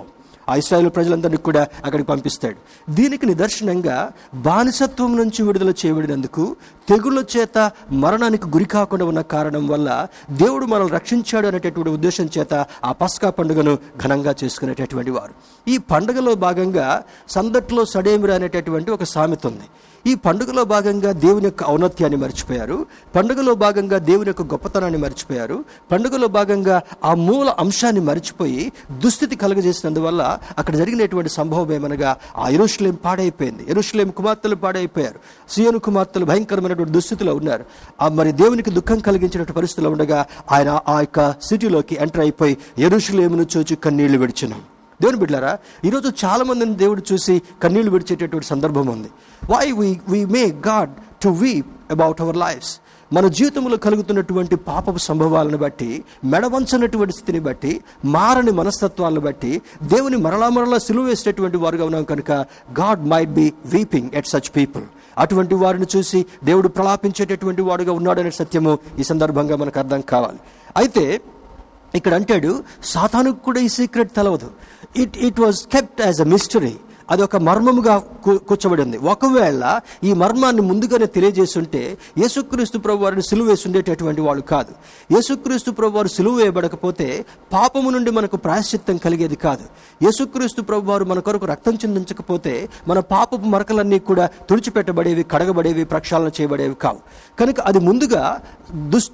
ఆ ఇస్రాయేల్ ప్రజలందరినీ కూడా అక్కడికి పంపిస్తాడు. దీనికి నిదర్శనంగా బానిసత్వం నుంచి విడుదల చేయబడినందుకు తెగుళ్ళ చేత మరణానికి గురి కాకుండా ఉన్న కారణం వల్ల దేవుడు మనల్ని రక్షించాడు అనేటటువంటి ఉద్దేశం చేత ఆ పస్కా పండుగను ఘనంగా చేసుకునేటటువంటి వారు. ఈ పండుగలో భాగంగా సందట్లో సడేమిరా అనేటటువంటి ఒక సామెత ఉంది. ఈ పండుగలో భాగంగా దేవుని యొక్క ఔన్నత్యాన్ని మర్చిపోయారు. పండుగలో భాగంగా దేవుని యొక్క గొప్పతనాన్ని మర్చిపోయారు. పండుగలో భాగంగా ఆ మూల అంశాన్ని మర్చిపోయి దుస్థితి కలుగజేసినందువల్ల అక్కడ జరిగినటువంటి సంభవం ఏమనగా ఆ ఎరుషులేం పాడైపోయింది. ఎరుషులేం కుమార్తెలు పాడైపోయారు. సియోను కుమార్తెలు భయంకరమైనటువంటి దుస్థితిలో ఉన్నారు. ఆ మరి దేవునికి దుఃఖం కలిగించినటువంటి పరిస్థితిలో ఉండగా ఆయన ఆ యొక్క సిటీలోకి ఎంటర్ అయిపోయి ఎరుషులేమును చూచి కన్నీళ్ళు విడిచినాం. దేవుని బిడ్డారా ఈరోజు చాలామందిని దేవుడు చూసి కన్నీళ్ళు విడిచేటటువంటి సందర్భం ఉంది. Why we we may God to weep about our lives మన జీవితంలో కలుగుతున్నటువంటి పాపపు సంభవాలను బట్టి మెడవంచనటువంటి స్థితిని బట్టి మారని మనస్తత్వాలను బట్టి దేవుని మరలా మరలా సిలువ వేసేటటువంటి వారుగా ఉన్నాం కనుక God might be weeping at such people అటువంటి వారిని చూసి దేవుడు ప్రలాపించేటటువంటి వాడుగా ఉన్నాడనే సత్యము ఈ సందర్భంగా మనకు అర్థం కావాలి. అయితే ఇక్కడ అంటాడు సాతానుకు కూడా ఈ సీక్రెట్ తెలవదు. It it was kept as a mystery అది ఒక మర్మముగా కూ- కూర్చోబడి ఉంది. ఒకవేళ ఈ మర్మాన్ని ముందుగానే తెలియజేస్తుంటే యేసుక్రీస్తు ప్రభు వారిని సిలువ వాళ్ళు కాదు. యేసుక్రీస్తు ప్రభు వారు సులువు వేయబడకపోతే పాపము నుండి మనకు ప్రాయశ్చిత్తం కలిగేది కాదు. యేసుక్రీస్తు ప్రభు వారు మన కొరకు రక్తం చెందించకపోతే మన పాపపు మరకలన్నీ కూడా తుడిచిపెట్టబడేవి కడగబడేవి ప్రక్షాళన చేయబడేవి కావు. కనుక అది ముందుగా దుష్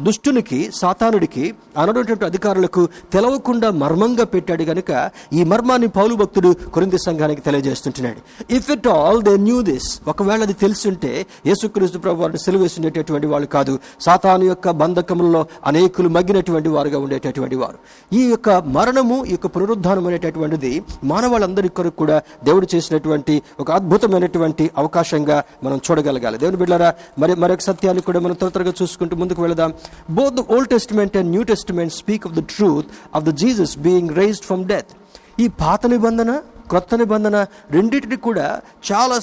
దుష్టునికి సాతానుడికి అనటువంటి అధికారులకు తెలవకుండా మర్మంగా పెట్టాడు గనుక ఈ మర్మాన్ని పౌలు భక్తుడు కొరింది సంఘానికి తెలియజేస్తుంటున్నాడు. If it all they knew this ఒకవేళ అది తెలుసుంటే యేసుక్రీస్తు ప్రభు వారిని సెలవేసినటువంటి వాళ్ళు కాదు. సాతాను యొక్క బంధకములలో అనేకులు మగ్గినటువంటి వారుగా ఉండేటటువంటి వారు. ఈ యొక్క మరణము ఈ యొక్క పునరుద్ధానం అనేటటువంటిది మానవాళ్ళందరి కొరకు కూడా దేవుడు చేసినటువంటి ఒక అద్భుతమైనటువంటి అవకాశంగా మనం చూడగలగాలి. దేవుని బిడ్డారా మరి మరొక సత్యాన్ని కూడా మనం త్వర త్వరగా చూసుకుంటూ ముందుకు వెళదాం. Both the old testament and new testament speak of the truth of the Jesus being raised from death ఈ పాత నిబంధన క్రొత్త నిబంధన రెండింటిని కూడా చాలా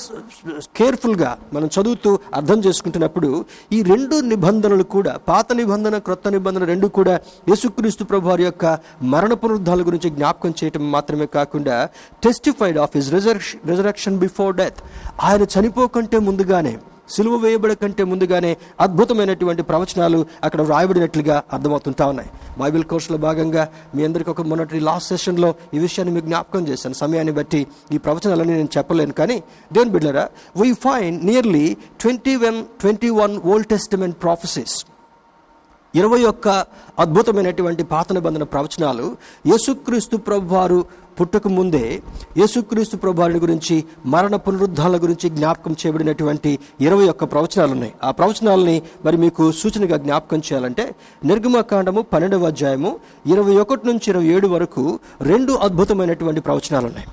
కేర్ఫుల్గా మనం చదువుతూ అర్థం చేసుకుంటున్నప్పుడు ఈ రెండు నిబంధనలు కూడా పాత నిబంధన క్రొత్త నిబంధన రెండు కూడా యేసుక్రీస్తు ప్రభు వారి యొక్క మరణ పునరుద్ధాల గురించి జ్ఞాపకం చేయటం మాత్రమే కాకుండా testified of his resurrection before death ఆయన చనిపోకంటే ముందుగానే సిలువ వేయబడ కంటే ముందుగానే అద్భుతమైనటువంటి ప్రవచనాలు అక్కడ వ్రాయబడినట్లుగా అర్థమవుతుంటా ఉన్నాయి. బైబిల్ కోర్సులో భాగంగా మీ అందరికీ ఒక మొన్నటి లాస్ట్ సెషన్లో ఈ విషయాన్ని మీకు జ్ఞాపకం చేశాను. సమయాన్ని బట్టి ఈ ప్రవచనాలని నేను చెప్పలేను కానీ దేవుని బిడ్డరా we find nearly twenty one twenty one old testament prophecies ఇరవై ఒక్క అద్భుతమైనటువంటి పాత నిబంధన ప్రవచనాలు యేసుక్రీస్తు ప్రభువారు పుట్టక ముందే యేసుక్రీస్తు ప్రభువారి గురించి మరణ పునరుద్ధాల గురించి జ్ఞాపకం చేయబడినటువంటి ఇరవై ఒక్క ప్రవచనాలు ఉన్నాయి ఆ ప్రవచనాలని మరి మీకు సూచనగా జ్ఞాపకం చేయాలంటే నిర్గమకాండము పన్నెండవ అధ్యాయము ఇరవై ఒకటి నుంచి ఇరవై ఏడు వరకు రెండు అద్భుతమైనటువంటి ప్రవచనాలు ఉన్నాయి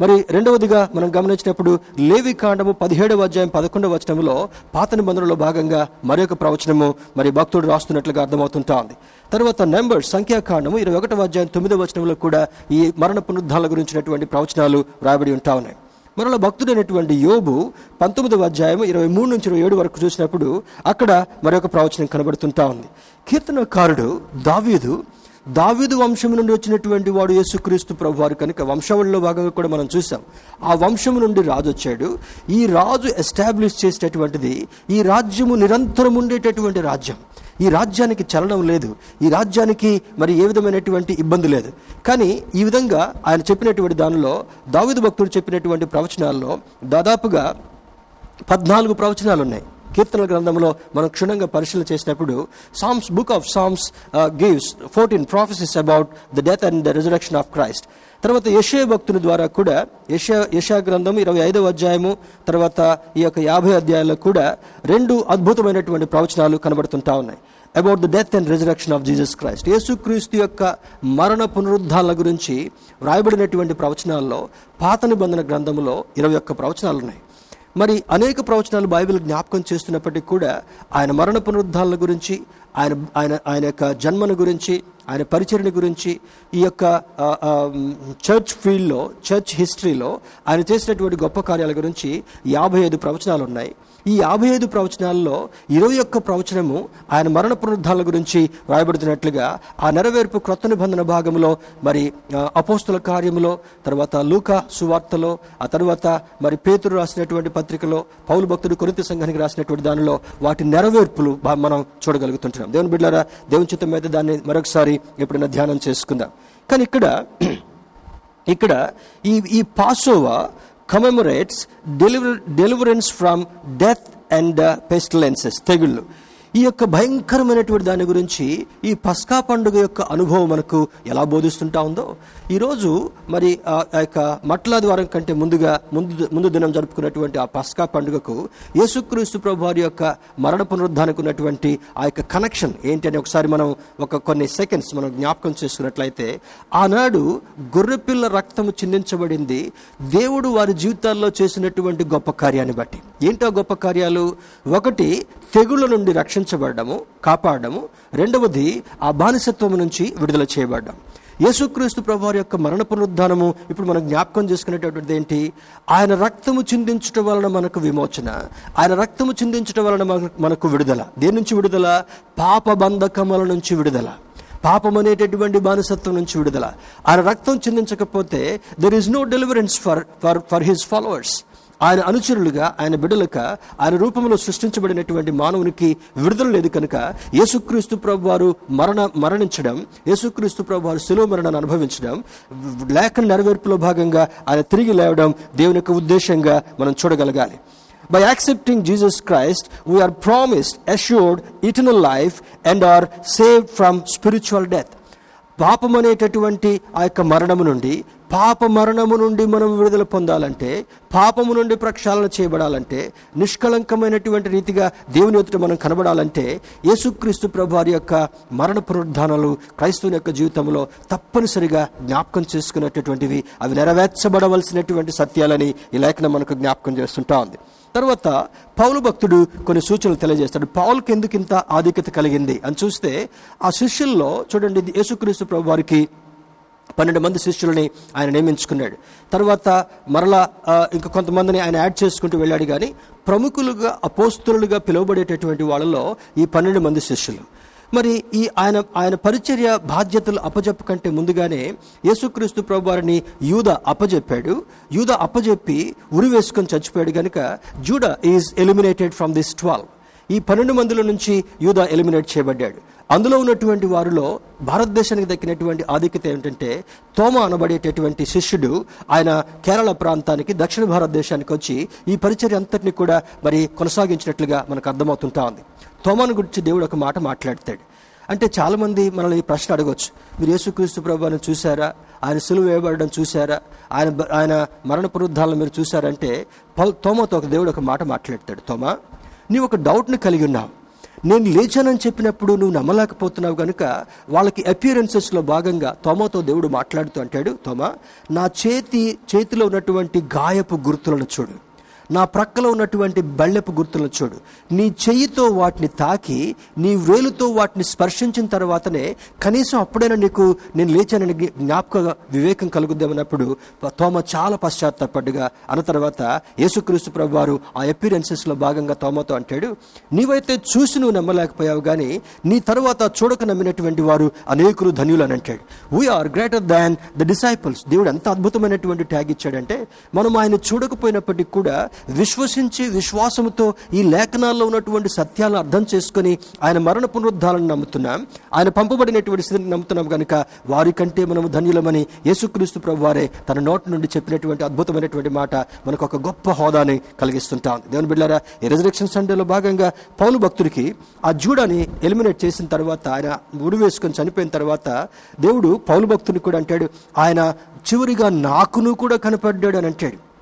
మరి రెండవదిగా మనం గమనించినప్పుడు లేవి కాండము పదిహేడవ అధ్యాయం పదకొండవ వచనంలో పాత నిబంధనలో భాగంగా మరొక ప్రవచనము మరి భక్తుడు రాస్తున్నట్లుగా అర్థమవుతుంటా ఉంది. తర్వాత నెంబర్స్ సంఖ్యాకాండము ఇరవై ఒకటవ అధ్యాయం తొమ్మిదవ వచనంలో కూడా ఈ మరణ పునరుద్ధాల గురించినటువంటి ప్రవచనాలు రాయబడి ఉంటా ఉన్నాయి. మరలా భక్తుడైనటువంటి యోబు పంతొమ్మిదవ అధ్యాయం ఇరవై మూడు నుంచి ఇరవై ఏడు వరకు చూసినప్పుడు అక్కడ మరొక ప్రవచనం కనబడుతుంటా ఉంది. కీర్తనకారుడు దావీదు దావిదు వంశం నుండి వచ్చినటువంటి వాడు యేసుక్రీస్తు ప్రభు వారు కనుక వంశావళిలో భాగంగా కూడా మనం చూసాం. ఆ వంశం నుండి రాజు వచ్చాడు. ఈ రాజు ఎస్టాబ్లిష్ చేసేటటువంటిది ఈ రాజ్యము నిరంతరం ఉండేటటువంటి రాజ్యం. ఈ రాజ్యానికి చలనం లేదు. ఈ రాజ్యానికి మరి ఏ విధమైనటువంటి ఇబ్బంది లేదు. కానీ ఈ విధంగా ఆయన చెప్పినటువంటి దానిలో దావిదు భక్తుడు చెప్పినటువంటి ప్రవచనాల్లో దాదాపుగా పద్నాలుగు ప్రవచనాలు ఉన్నాయి కీర్తనల గ్రంథంలో మనం క్షుణ్ణంగా పరిశీలన చేసినప్పుడు Psalms book of Psalms gives fourteen prophecies about the death and the resurrection of Christ తర్వాత యశయ భక్తుని ద్వారా కూడా యశ యశా గ్రంథం ఇరవై ఐదవ అధ్యాయము తర్వాత ఈ యొక్క యాభై అధ్యాయంలో కూడా రెండు అద్భుతమైనటువంటి ప్రవచనాలు కనబడుతుంటా ఉన్నాయి. About the death and resurrection of Jesus Christ యేసుక్రీస్తు యొక్క మరణ పునరుద్ధాల గురించి వ్రాయబడినటువంటి ప్రవచనాల్లో పాత నిబంధన గ్రంథంలో ఇరవై ఒక్క ప్రవచనాలు ఉన్నాయి మరి అనేక ప్రవచనాలు బైబిల్ జ్ఞాపకం చేస్తున్నప్పటికీ కూడా ఆయన మరణ పునరుద్ధాల గురించి ఆయన ఆయన ఆయన యొక్క జన్మను గురించి ఆయన పరిచరణ గురించి ఈ యొక్క చర్చ్ ఫీల్డ్లో చర్చ్ హిస్టరీలో ఆయన చేసినటువంటి గొప్ప కార్యాల గురించి యాభై ఐదు ప్రవచనాలు ఉన్నాయి ఈ యాభై ఐదు ప్రవచనాల్లో ఇరవై ఒక్క ప్రవచనము ఆయన మరణ పునరుద్ధాల గురించి రాయబడుతున్నట్లుగా ఆ నెరవేర్పు క్రొత్త నిబంధన భాగంలో మరి అపోస్తుల కార్యములో తర్వాత లూకా సువార్తలో ఆ తర్వాత మరి పేతురు రాసినటువంటి పత్రికలో పౌలు భక్తుడు కొరింత సంఘానికి రాసినటువంటి దానిలో వాటి నెరవేర్పులు మనం చూడగలుగుతుంటున్నాం. దేవుని బిడ్డారా దేవుని చిత్తం మీద దాన్ని మరొకసారి ఎప్పుడైనా ధ్యానం చేసుకుందాం. కానీ ఇక్కడ ఇక్కడ ఈ ఈ పాసోవా commemorates deliver deliverance from death and pestilences తెగుళ్ళు ఈ యొక్క భయంకరమైనటువంటి దాని గురించి ఈ పస్కా పండుగ యొక్క అనుభవం మనకు ఎలా బోధిస్తుంటా ఉందో ఈరోజు మరి ఆ ఆ యొక్క మట్ల ద్వారం కంటే ముందుగా ముందు ముందు దినం జరుపుకున్నటువంటి ఆ పస్కా పండుగకు యేసుక్రీస్తు ప్రభు వారి యొక్క మరణ పునరుద్ధానికి ఉన్నటువంటి ఆ యొక్క కనెక్షన్ ఏంటి అని ఒకసారి మనం ఒక కొన్ని సెకండ్స్ మనం జ్ఞాపకం చేసుకున్నట్లయితే ఆనాడు గొర్రెపిల్ల రక్తము చిందించబడింది. దేవుడు వారి జీవితాల్లో చేసినటువంటి గొప్ప కార్యాన్ని బట్టి. ఏంటో గొప్ప కార్యాలు? ఒకటి తెగుళ్ళ నుండి రక్షణ రక్షించబడము కాపాడము. రెండవది ఆ బానిసత్వం నుంచి విడుదల చేయబడ్డం. యేసుక్రీస్తు ప్రభువారి యొక్క మరణ పునరుద్ధానము ఇప్పుడు మనం జ్ఞాపకం చేసుకునేటటువంటిది ఏంటి? ఆయన రక్తము చిందించటం వలన మనకు విమోచన. ఆయన రక్తము చిందించటం వలన మనకు- మనకు విడుదల. దేని నుంచి విడుదల? పాప బంధకముల నుంచి విడుదల. పాపం అనేటటువంటి బానిసత్వం నుంచి విడుదల. ఆయన రక్తం చిందించకపోతే there is no deliverance for for for his followers ఆయన అనుచరులుగా ఆయన బిడ్డలుగా ఆయన రూపంలో సృష్టించబడినటువంటి మానవునికి విడుదల లేదు కనుక యేసుక్రీస్తు ప్రభు వారు మరణ మరణించడం యేసుక్రీస్తు ప్రభు వారు శిలువ మరణాన్ని అనుభవించడం లేఖ నెరవేర్పులో భాగంగా ఆయన తిరిగి లేవడం దేవుని యొక్క ఉద్దేశంగా మనం చూడగలగాలి. By accepting Jesus Christ we are promised assured eternal life and are save from spiritual death పాపం అనేటటువంటి ఆ యొక్క మరణము నుండి పాప మరణము నుండి మనం విడుదల పొందాలంటే పాపము నుండి ప్రక్షాళన చేయబడాలంటే నిష్కళంకమైనటువంటి రీతిగా దేవుని ఎదుట మనం కనబడాలంటే యేసుక్రీస్తు ప్రభు వారి యొక్క మరణ పునరుద్ధానాలు క్రైస్తవుని యొక్క జీవితంలో తప్పనిసరిగా జ్ఞాపకం చేసుకునేటటువంటివి అవి నెరవేర్చబడవలసినటువంటి సత్యాలని ఈ లేఖనం మనకు జ్ఞాపకం చేస్తుంటా ఉంది. తర్వాత పౌలు భక్తుడు కొన్ని సూచనలు తెలియజేస్తాడు. పౌలుకి ఎందుకు ఇంత ఆధిక్యత కలిగింది? అని చూస్తే ఆ శిష్యుల్లో చూడండి ఇది యేసుక్రీస్తు ప్రభు వారికి పన్నెండు మంది శిష్యులని ఆయన నియమించుకున్నాడు. తర్వాత మరలా ఇంకా కొంతమందిని ఆయన యాడ్ చేసుకుంటూ వెళ్ళాడు కానీ ప్రముఖులుగా అపోస్తులుగా పిలువబడేటటువంటి వాళ్ళలో ఈ పన్నెండు మంది శిష్యులు. మరి ఈ ఆయన ఆయన పరిచర్య బాధ్యతలు అప్పజెప్పు కంటే ముందుగానే యేసుక్రీస్తు ప్రభు వారిని యూద అప్పజెప్పాడు. యూద అప్పజెప్పి ఉరి వేసుకొని చచ్చిపోయాడు కనుక Judah is eliminated from this twelve. ఈ పన్నెండు మందుల నుంచి యూద ఎలిమినేట్ చేయబడ్డాడు. అందులో ఉన్నటువంటి వారిలో భారతదేశానికి దక్కినటువంటి ఆధిక్యత ఏమిటంటే తోమ అనబడేటటువంటి శిష్యుడు ఆయన కేరళ ప్రాంతానికి దక్షిణ భారతదేశానికి వచ్చి ఈ పరిచర్య అంతటిని కూడా మరి కొనసాగించినట్లుగా మనకు అర్థమవుతుంటా ఉంది. తోమాను గురించి దేవుడు ఒక మాట మాట్లాడతాడు. అంటే చాలామంది మనల్ని ఈ ప్రశ్న అడగొచ్చు. మీరు యేసుక్రీస్తు ప్రభువాన్ని చూసారా ఆయన సులువు వేయబడడం చూసారా ఆయన ఆయన మరణ పునరుద్ధాలను మీరు చూసారంటే తోమతో ఒక దేవుడు ఒక మాట మాట్లాడతాడు. తోమ నీవు ఒక డౌట్ని కలిగి ఉన్నావు. నేను లేచానని చెప్పినప్పుడు నువ్వు నమ్మలేకపోతున్నావు కనుక వాళ్ళకి అపియరెన్సెస్లో భాగంగా తోమతో దేవుడు మాట్లాడుతూ అంటాడు తోమా నా చేతి చేతిలో ఉన్నటువంటి గాయపు గుర్తులను చూడు. నా ప్రక్కలో ఉన్నటువంటి బళ్ళెపు గుర్తులను చూడు. నీ చెయ్యితో వాటిని తాకి నీ వేలుతో వాటిని స్పర్శించిన తర్వాతనే కనీసం అప్పుడైనా నీకు నేను లేచానని జ్ఞాపక వివేకం కలుగుద్దామన్నప్పుడు తోమ చాలా పశ్చాత్తాపడ్డగా అన్న తర్వాత యేసుక్రీస్తు ప్రభు వారు ఆ అపీరెన్సెస్లో భాగంగా తోమతో అంటాడు నీవైతే చూసి నువ్వు నమ్మలేకపోయావు కానీ నీ తర్వాత చూడక నమ్మినటువంటి వారు అనేకులు ధన్యులు అని అంటాడు. We are greater than the disciples దేవుడు ఎంత అద్భుతమైనటువంటి ట్యాగ్ ఇచ్చాడంటే మనం ఆయన చూడకపోయినప్పటికీ కూడా విశ్వసించి విశ్వాసంతో ఈ లేఖనాల్లో ఉన్నటువంటి సత్యాలను అర్థం చేసుకొని ఆయన మరణ పునరుద్ధాలను నమ్ముతున్నాం. ఆయన పంపబడినటువంటి స్థితిని నమ్ముతున్నాం కనుక వారి కంటే మనము ధన్యులమని యేసుక్రీస్తు ప్రభు వారే తన నోటి నుండి చెప్పినటువంటి అద్భుతమైనటువంటి మాట మనకు ఒక గొప్ప హోదాని కలిగిస్తుంటాం. దేవుని బిడ్డారా ఈ రెజరెక్షన్ సండేలో భాగంగా పౌలు భక్తుడికి ఆ జూడాని ఎలిమినేట్ చేసిన తర్వాత ఆయన ముడి వేసుకొని చనిపోయిన తర్వాత దేవుడు పౌలు భక్తుని కూడా అంటాడు ఆయన చివరిగా నాకును కూడా కనపడ్డాడు అని అంటాడు.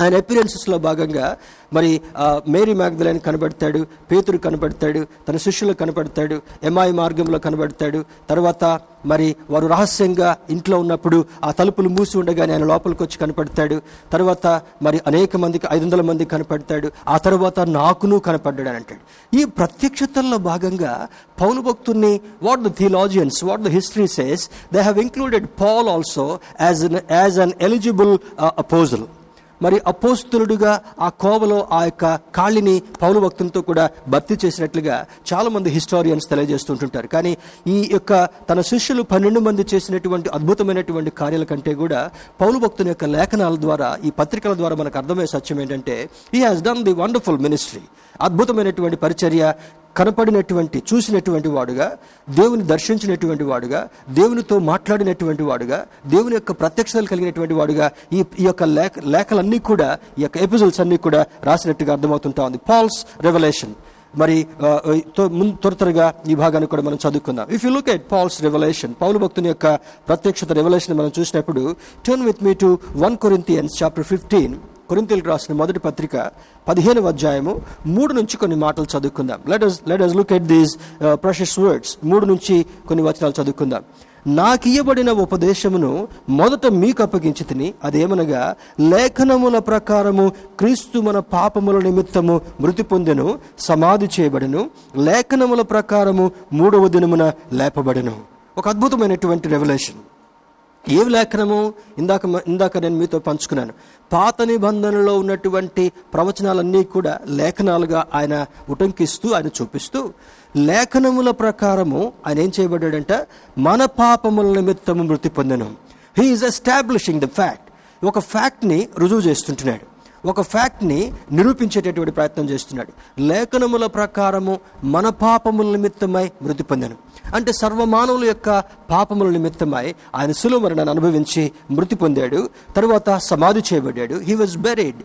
ఆయన అపిరెన్సెస్లో భాగంగా మరి మేరీ మ్యాగ్దలైన్ కనబడతాడు పేతురు కనబడతాడు తన శిష్యులు కనబడతాడు ఎంఐ మార్గంలో కనబడతాడు. తర్వాత మరి వారు రహస్యంగా ఇంట్లో ఉన్నప్పుడు ఆ తలుపులు మూసి ఉండగానే ఆయన లోపలికి వచ్చి కనపడతాడు. తర్వాత మరి అనేక మందికి ఐదు వందల మందికి కనపడతాడు. ఆ తర్వాత నాకును కనపడ్డాడు అని అంటాడు. ఈ ప్రత్యక్షతల్లో భాగంగా పౌలు భక్తుల్ని what the theologians what the history says they have included Paul also as as an eligible apostle మరి అపోస్తులుడుగా ఆ కోవలో ఆ యొక్క కాళ్ళని పౌలు భక్తులతో కూడా భర్తీ చేసినట్లుగా చాలా మంది హిస్టారియన్స్ తెలియజేస్తుంటుంటారు. కానీ ఈ యొక్క తన శిష్యులు పన్నెండు మంది చేసినటువంటి అద్భుతమైనటువంటి కార్యాల కంటే కూడా పౌలు భక్తుని యొక్క లేఖనాల ద్వారా ఈ పత్రికల ద్వారా మనకు అర్థమయ్యే సత్యం ఏంటంటే ఈ has done the wonderful ministry అద్భుతమైనటువంటి పరిచర్య కనపడినటువంటి చూసినటువంటి వాడుగా దేవుని దర్శించినటువంటి వాడుగా దేవునితో మాట్లాడినటువంటి వాడుగా దేవుని యొక్క ప్రత్యక్షతలు కలిగినటువంటి వాడుగా ఈ ఈ యొక్క లేఖ లేఖలన్నీ కూడా ఈ యొక్క ఎపిసోడ్స్ అన్నీ కూడా రాసినట్టుగా అర్థమవుతుంటా ఉంది. పాల్స్ రెవల్యూషన్ మరి ముందు త్వర త్వరగా ఈ భాగాన్ని కూడా మనం చదువుకుందాం. If you look at Paul's revelation పౌలు భక్తుని యొక్క ప్రత్యక్షత రెవల్యూషన్ మనం చూసినప్పుడు turn with me to one Corinthians chapter fifteen కొరింతీలకు రాసిన మొదటి పత్రిక పదిహేను అధ్యాయము మూడు నుంచి కొన్ని మాటలు చదువుకుందాం. Let us let us look at these precious words మూడు నుంచి కొన్ని వచనాలు చదువుకుందాం. నాకు ఇయ్యబడిన ఉపదేశమును మొదట మీకు అప్పగించి తిని అదేమనగా లేఖనముల ప్రకారము క్రీస్తు మన పాపముల నిమిత్తము మృతి పొందెను సమాధి చేయబడెను లేఖనముల ప్రకారము మూడవ దినమున లేపబడెను. ఒక అద్భుతమైనటువంటి రెవల్యూషన్ ఏ లేఖనము? ఇందాక ఇందాక నేను మీతో పంచుకున్నాను. పాత నిబంధనలో ఉన్నటువంటి ప్రవచనాలన్నీ కూడా లేఖనాలుగా ఆయన ఉటంకిస్తూ ఆయన చూపిస్తూ లేఖనముల ప్రకారము ఆయన ఏం చేయబడ్డాడంట? మన పాపముల నిమిత్తము మృతి పొందను. హీఈస్ ఎస్టాబ్లిషింగ్ ద ఫ్యాక్ట్ ఒక ఫ్యాక్ట్ని రుజువు చేస్తుంటున్నాడు. ఒక ఫ్యాక్ట్ని నిరూపించేటటువంటి ప్రయత్నం చేస్తున్నాడు. లేఖనముల ప్రకారము మన పాపముల నిమిత్తమై మృతి పొందాను. అంటే సర్వమానవుల యొక్క పాపముల నిమిత్తమై ఆయన సులువ మరణాన్ని అనుభవించి మృతి పొందాడు. తర్వాత సమాధి చేయబడ్డాడు. He was buried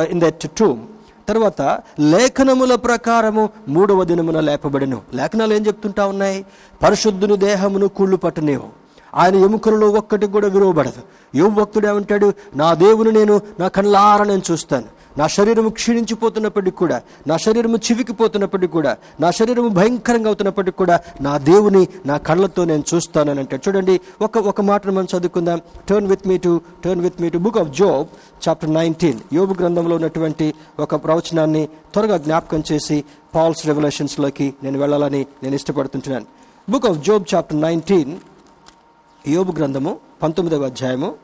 in that tomb తర్వాత లేఖనముల ప్రకారము మూడవ దినమున లేపబడిను. లేఖనాలు ఏం చెప్తుంటా ఉన్నాయి? పరిశుద్ధుని దేహమును కుళ్ళు పట్టనేవు ఆయన ఎముకలలో ఒక్కటి కూడా విలువబడదు. యోగు భక్తుడు ఏమంటాడు? నా దేవుని నేను నా కళ్ళార నేను చూస్తాను. నా శరీరము క్షీణించిపోతున్నప్పటికి కూడా నా శరీరము చివికిపోతున్నప్పటికి కూడా నా శరీరము భయంకరంగా అవుతున్నప్పటికి కూడా నా దేవుని నా కళ్ళతో నేను చూస్తానని అంటాడు. చూడండి ఒక ఒక మాటను మనం చదువుకుందాం. Turn with me to turn with me to book of Job chapter nineteen యోబు గ్రంథంలో ఉన్నటువంటి ఒక ప్రవచనాన్ని త్వరగా జ్ఞాపకం చేసి పాల్స్ రెవల్యూషన్స్లోకి నేను వెళ్ళాలని నేను ఇష్టపడుతుంటున్నాను. Book of Job chapter nineteen యోబు గ్రంథము పంతొమ్మిదవ అధ్యాయము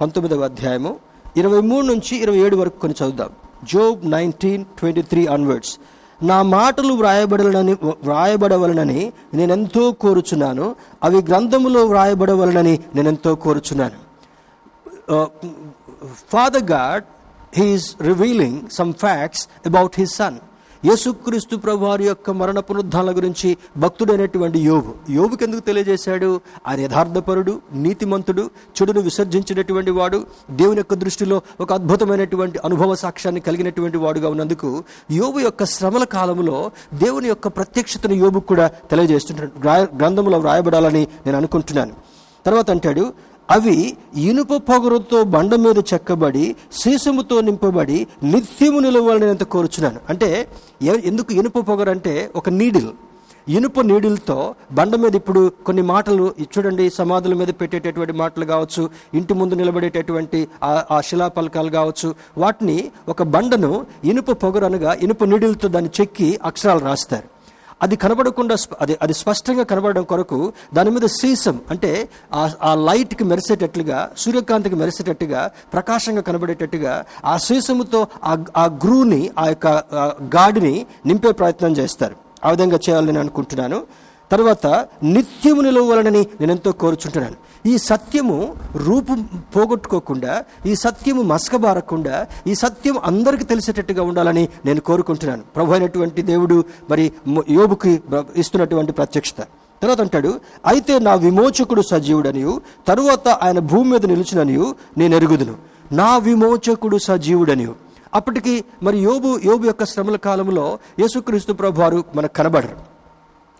పంతొమ్మిదవ అధ్యాయము ఇరవై మూడు నుంచి ఇరవై ఏడు వరకు కొన్ని చదువుదాం. Job nineteen twenty three onwards నా మాటలు వ్రాయబడలనని వ్రాయబడవలనని నేనెంతో కోరుచున్నాను. అవి గ్రంథములో వ్రాయబడవలనని నేనెంతో కోరుచున్నాను. Father God he is revealing some facts about his son యేసుక్రీస్తు ప్రభువారి యొక్క మరణ పునరుద్ధానాల గురించి భక్తుడైనటువంటి యోబు. యోబుకి ఎందుకు తెలియజేశాడు? ఆయన యథార్థపరుడు నీతిమంతుడు చెడును విసర్జించినటువంటి వాడు దేవుని యొక్క దృష్టిలో ఒక అద్భుతమైనటువంటి అనుభవ సాక్ష్యాన్ని కలిగినటువంటి వాడుగా ఉన్నందుకు యోబు యొక్క శ్రమల కాలంలో దేవుని యొక్క ప్రత్యక్షతను యోబుకు కూడా తెలియజేస్తుంటాడు. గ్రంథంలో వ్రాయబడాలని నేను అనుకుంటున్నాను. తర్వాత అంటాడు అవి ఇనుప పొగరుతో బండ మీద చెక్కబడి సీసముతో నింపబడి నిత్యము నిలవాలని కోరుచున్నాను. అంటే ఎందుకు ఇనుప పొగరు అంటే ఒక నీడిల్. ఇనుప నీడిల్తో బండ మీద ఇప్పుడు కొన్ని మాటలు చూడండి సమాధుల మీద పెట్టేటటువంటి మాటలు కావచ్చు ఇంటి ముందు నిలబడేటటువంటి ఆ- ఆ శిలాపలకాలు కావచ్చు. వాటిని ఒక బండను ఇనుప పొగరు అనగా ఇనుప నీడిల్తో దాన్ని చెక్కి అక్షరాలు రాస్తారు. అది కనబడకుండా అది అది స్పష్టంగా కనబడడం కొరకు దాని మీద సీసం అంటే ఆ ఆ లైట్కి మెరిసేటట్లుగా సూర్యకాంతికి మెరిసేటట్టుగా ప్రకాశంగా కనబడేటట్టుగా ఆ సీసముతో ఆ ఆ గ్రూని ఆ యొక్క గాడిని నింపే ప్రయత్నం చేస్తారు. ఆ విధంగా చేయాలని నేను అనుకుంటున్నాను. తర్వాత నిత్యము నిలవలనని నేనెంతో కోరుచుంటున్నాను. ఈ సత్యము రూపు పోగొట్టుకోకుండా ఈ సత్యము మసకబారకుండా ఈ సత్యం అందరికీ తెలిసేటట్టుగా ఉండాలని నేను కోరుకుంటున్నాను. ప్రభు అయినటువంటి దేవుడు మరి యోబుకి ఇస్తున్నటువంటి ప్రత్యక్షత. తర్వాత అంటాడు అయితే నా విమోచకుడు సజీవుడనియు తరువాత ఆయన భూమి మీద నిలిచిననియు నేను ఎరుగుదును నా విమోచకుడు సజీవుడనియు. అప్పటికి మరి యోబు యోబు యొక్క శ్రమల కాలంలో యేసుక్రీస్తు ప్రభు వారు మనకు కనబడరు.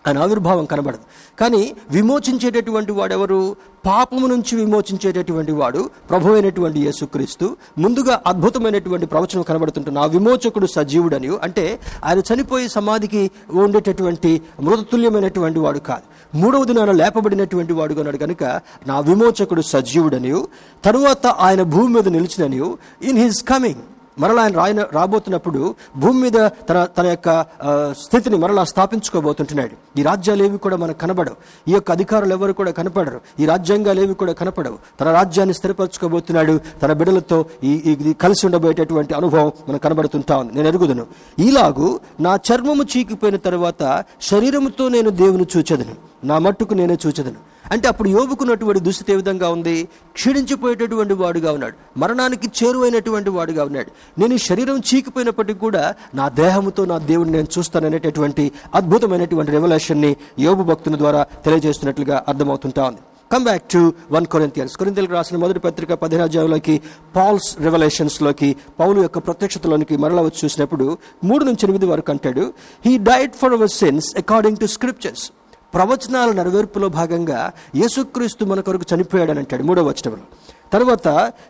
ఆయన ఆవిర్భావం కనబడదు. కానీ విమోచించేటటువంటి వాడెవరు? పాపము నుంచి విమోచించేటటువంటి వాడు ప్రభు అయినటువంటి యేసుక్రీస్తు. ముందుగా అద్భుతమైనటువంటి ప్రవచనం కనబడుతుంటుంది ఆ విమోచకుడు సజీవుడని అంటే ఆయన చనిపోయి సమాధికి ఉండేటటువంటి మృతతుల్యమైనటువంటి వాడు కాదు. మూడవ దినాన లేపబడినటువంటి వాడు ఉన్నాడు కనుక నా విమోచకుడు సజీవుడనియు. తరువాత ఆయన భూమి మీద నిలిచిననియు. ఇన్ హిస్ కమింగ్ మరలా ఆయన రాయన రాబోతున్నప్పుడు భూమి మీద తన తన యొక్క స్థితిని మరలా స్థాపించుకోబోతుంటున్నాడు. ఈ రాజ్యాలు ఏవి కూడా మనకు కనబడవు. ఈ యొక్క అధికారులు ఎవరు కూడా కనపడరు. ఈ రాజ్యాంగాలు ఏవి కూడా కనపడవు. తన రాజ్యాన్ని స్థిరపరచుకోబోతున్నాడు. తన బిడ్డలతో ఈ ఇది కలిసి ఉండబోయేటటువంటి అనుభవం మనకు కనబడుతుంటా ఉంది. నేను ఎరుగుదును. ఈలాగు నా చర్మము చీకిపోయిన తర్వాత శరీరముతో నేను దేవుని చూచెదను. నా మట్టుకు నేనే చూచెదను. అంటే అప్పుడు యోబుకున్నటువంటి దుస్థితి ఏ విధంగా ఉంది? క్షీణించిపోయేటటువంటి వాడుగా ఉన్నాడు. మరణానికి చేరువైనటువంటి వాడుగా ఉన్నాడు. నేను శరీరం చీకిపోయినప్పటికీ కూడా నా దేహంతో నా దేవుడిని నేను చూస్తాననేటటువంటి అద్భుతమైనటువంటి రెవల్యూషన్ని యోగు భక్తుల ద్వారా తెలియజేస్తున్నట్లుగా అర్థమవుతుంటా ఉంది. Come back to one Corinthians కొరింతలకు రాసిన మొదటి పత్రిక పదిహేను పాల్స్ రెవల్యూషన్స్లోకి పౌలు యొక్క ప్రత్యక్షతలోనికి మరలా వచ్చి చూసినప్పుడు మూడు నుంచి ఎనిమిది వరకు అంటాడు he died for our sins according to scriptures ప్రవచనాల నెరవేర్పులో భాగంగా యేసుక్రీస్తు మన కొరకు చనిపోయాడని అంటాడు మూడవ వచనంలో. తర్వాత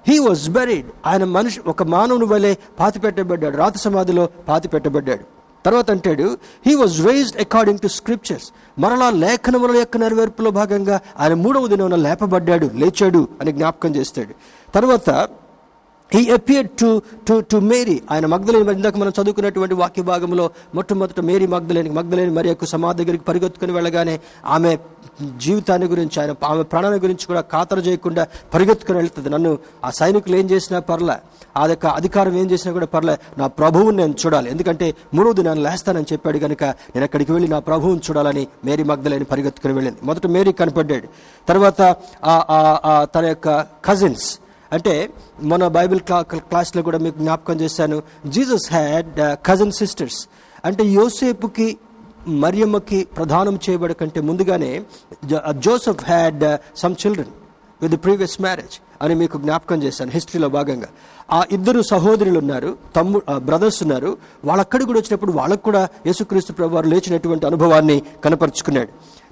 హీ వాజ్ బెరీడ్ ఆయన మనిషి ఒక మానవుని వలె పాతి పెట్టబడ్డాడు రాతి సమాధిలో పాతి పెట్టబడ్డాడు తర్వాత అంటాడు he was raised according to scriptures మరలా లేఖనముల యొక్క నెరవేర్పులో భాగంగా ఆయన మూడవ దినం లేపబడ్డాడు లేచాడు అని జ్ఞాపకం చేస్తాడు. తర్వాత he appear to to to Mary ఆయన మగ్ధలేని మరి ఇందాక మనం చదువుకున్నటువంటి వాక్య భాగంలో మొట్టమొదట మేరీ మగ్ధలేని మగ్ధలేని మరి యొక్క సమాధి దగ్గరికి పరిగెత్తుకుని వెళ్ళగానే ఆమె జీవితాన్ని గురించి ఆయన ఆమె ప్రాణాన్ని గురించి కూడా ఖాతరు చేయకుండా పరిగెత్తుకుని వెళ్తుంది. నన్ను ఆ సైనికులు ఏం చేసినా పర్లే ఆ యొక్క అధికారం ఏం చేసినా కూడా పర్లే నా ప్రభువుని నేను చూడాలి. ఎందుకంటే మూడో దినాన్ని లేస్తానని చెప్పాడు కనుక నేను అక్కడికి వెళ్ళి నా ప్రభువుని చూడాలని మేరీ మగ్ధలేని పరిగెత్తుకుని వెళ్ళింది. మొదట మేరీ కనపడ్డాడు. తర్వాత ఆ- ఆ- ఆ తన యొక్క కజిన్స్ అంటే మన బైబిల్ క్లా క్లాస్లో కూడా మీకు జ్ఞాపకం చేశాను. జీసస్ హ్యాడ్ కజన్ సిస్టర్స్ అంటే యోసేపుకి మరియమ్మకి ప్రధానం చేయబడ కంటే ముందుగానే Joseph had some children with previous marriage అని మీకు జ్ఞాపకం చేశాను హిస్టరీలో భాగంగా. ఆ ఇద్దరు సహోదరులు ఉన్నారు తమ్ము uh, బ్రదర్స్ ఉన్నారు. వాళ్ళక్కడికి కూడా వచ్చినప్పుడు వాళ్ళకు కూడా యేసుక్రీస్తు ప్రభు వారు లేచినటువంటి అనుభవాన్ని కనపరుచుకున్నాడు.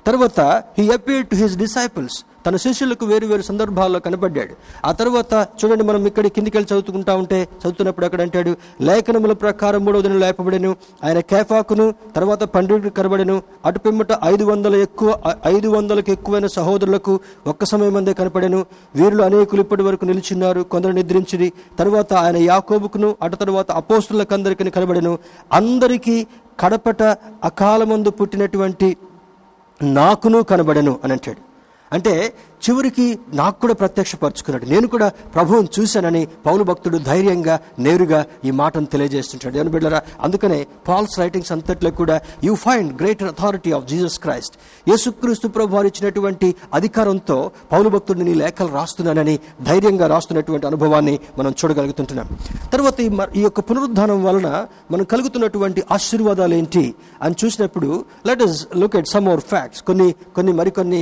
తర్వాత he appear to his disciples తన శిష్యులకు వేరు వేరు సందర్భాల్లో కనబడ్డాడు. ఆ తర్వాత చూడండి మనం ఇక్కడ కిందికి వెళ్ళి చదువుకుంటా ఉంటే చదువుతున్నప్పుడు అక్కడ అంటాడు? లేఖనముల ప్రకారం మూడవ దిన లేపబడెను. ఆయన కేఫాకును తర్వాత పండుగ కనబడెను. అటు పిమ్మట ఐదు వందల ఎక్కువ ఐదు వందలకు ఎక్కువైన సహోదరులకు ఒక్క సమయం అందే కనపడెను. వీరులు అనేకులు ఇప్పటి వరకు నిలిచిన్నారు కొందరు నిద్రించిరి. తర్వాత ఆయన యాకోబుకును అటు తర్వాత అపోస్తులకు అందరికీ కనబడెను. అందరికీ కడపట అకాలమందు పుట్టినటువంటి నాకును కనబడను అని అంటాడు. అంటే చివరికి నాకు కూడా ప్రత్యక్షపరుచుకున్నాడు. నేను కూడా ప్రభువుని చూశానని పౌలు భక్తుడు ధైర్యంగా నేరుగా ఈ మాటను తెలియజేస్తుంటాడు. దేవుని బిడ్డరా అందుకనే పాల్స్ రైటింగ్స్ అంతట్లో కూడా you find greater authority of Jesus Christ. యేసుక్రీస్తు ప్రభు వారు ఇచ్చినటువంటి అధికారంతో పౌలు భక్తుడిని నీ లేఖలు రాస్తున్నానని ధైర్యంగా రాస్తున్నటువంటి అనుభవాన్ని మనం చూడగలుగుతుంటున్నాం. తర్వాత ఈ యొక్క పునరుద్ధానం వలన మనం కలుగుతున్నటువంటి ఆశీర్వాదాలు ఏంటి అని చూసినప్పుడు let us look at some more facts కొన్ని కొన్ని మరికొన్ని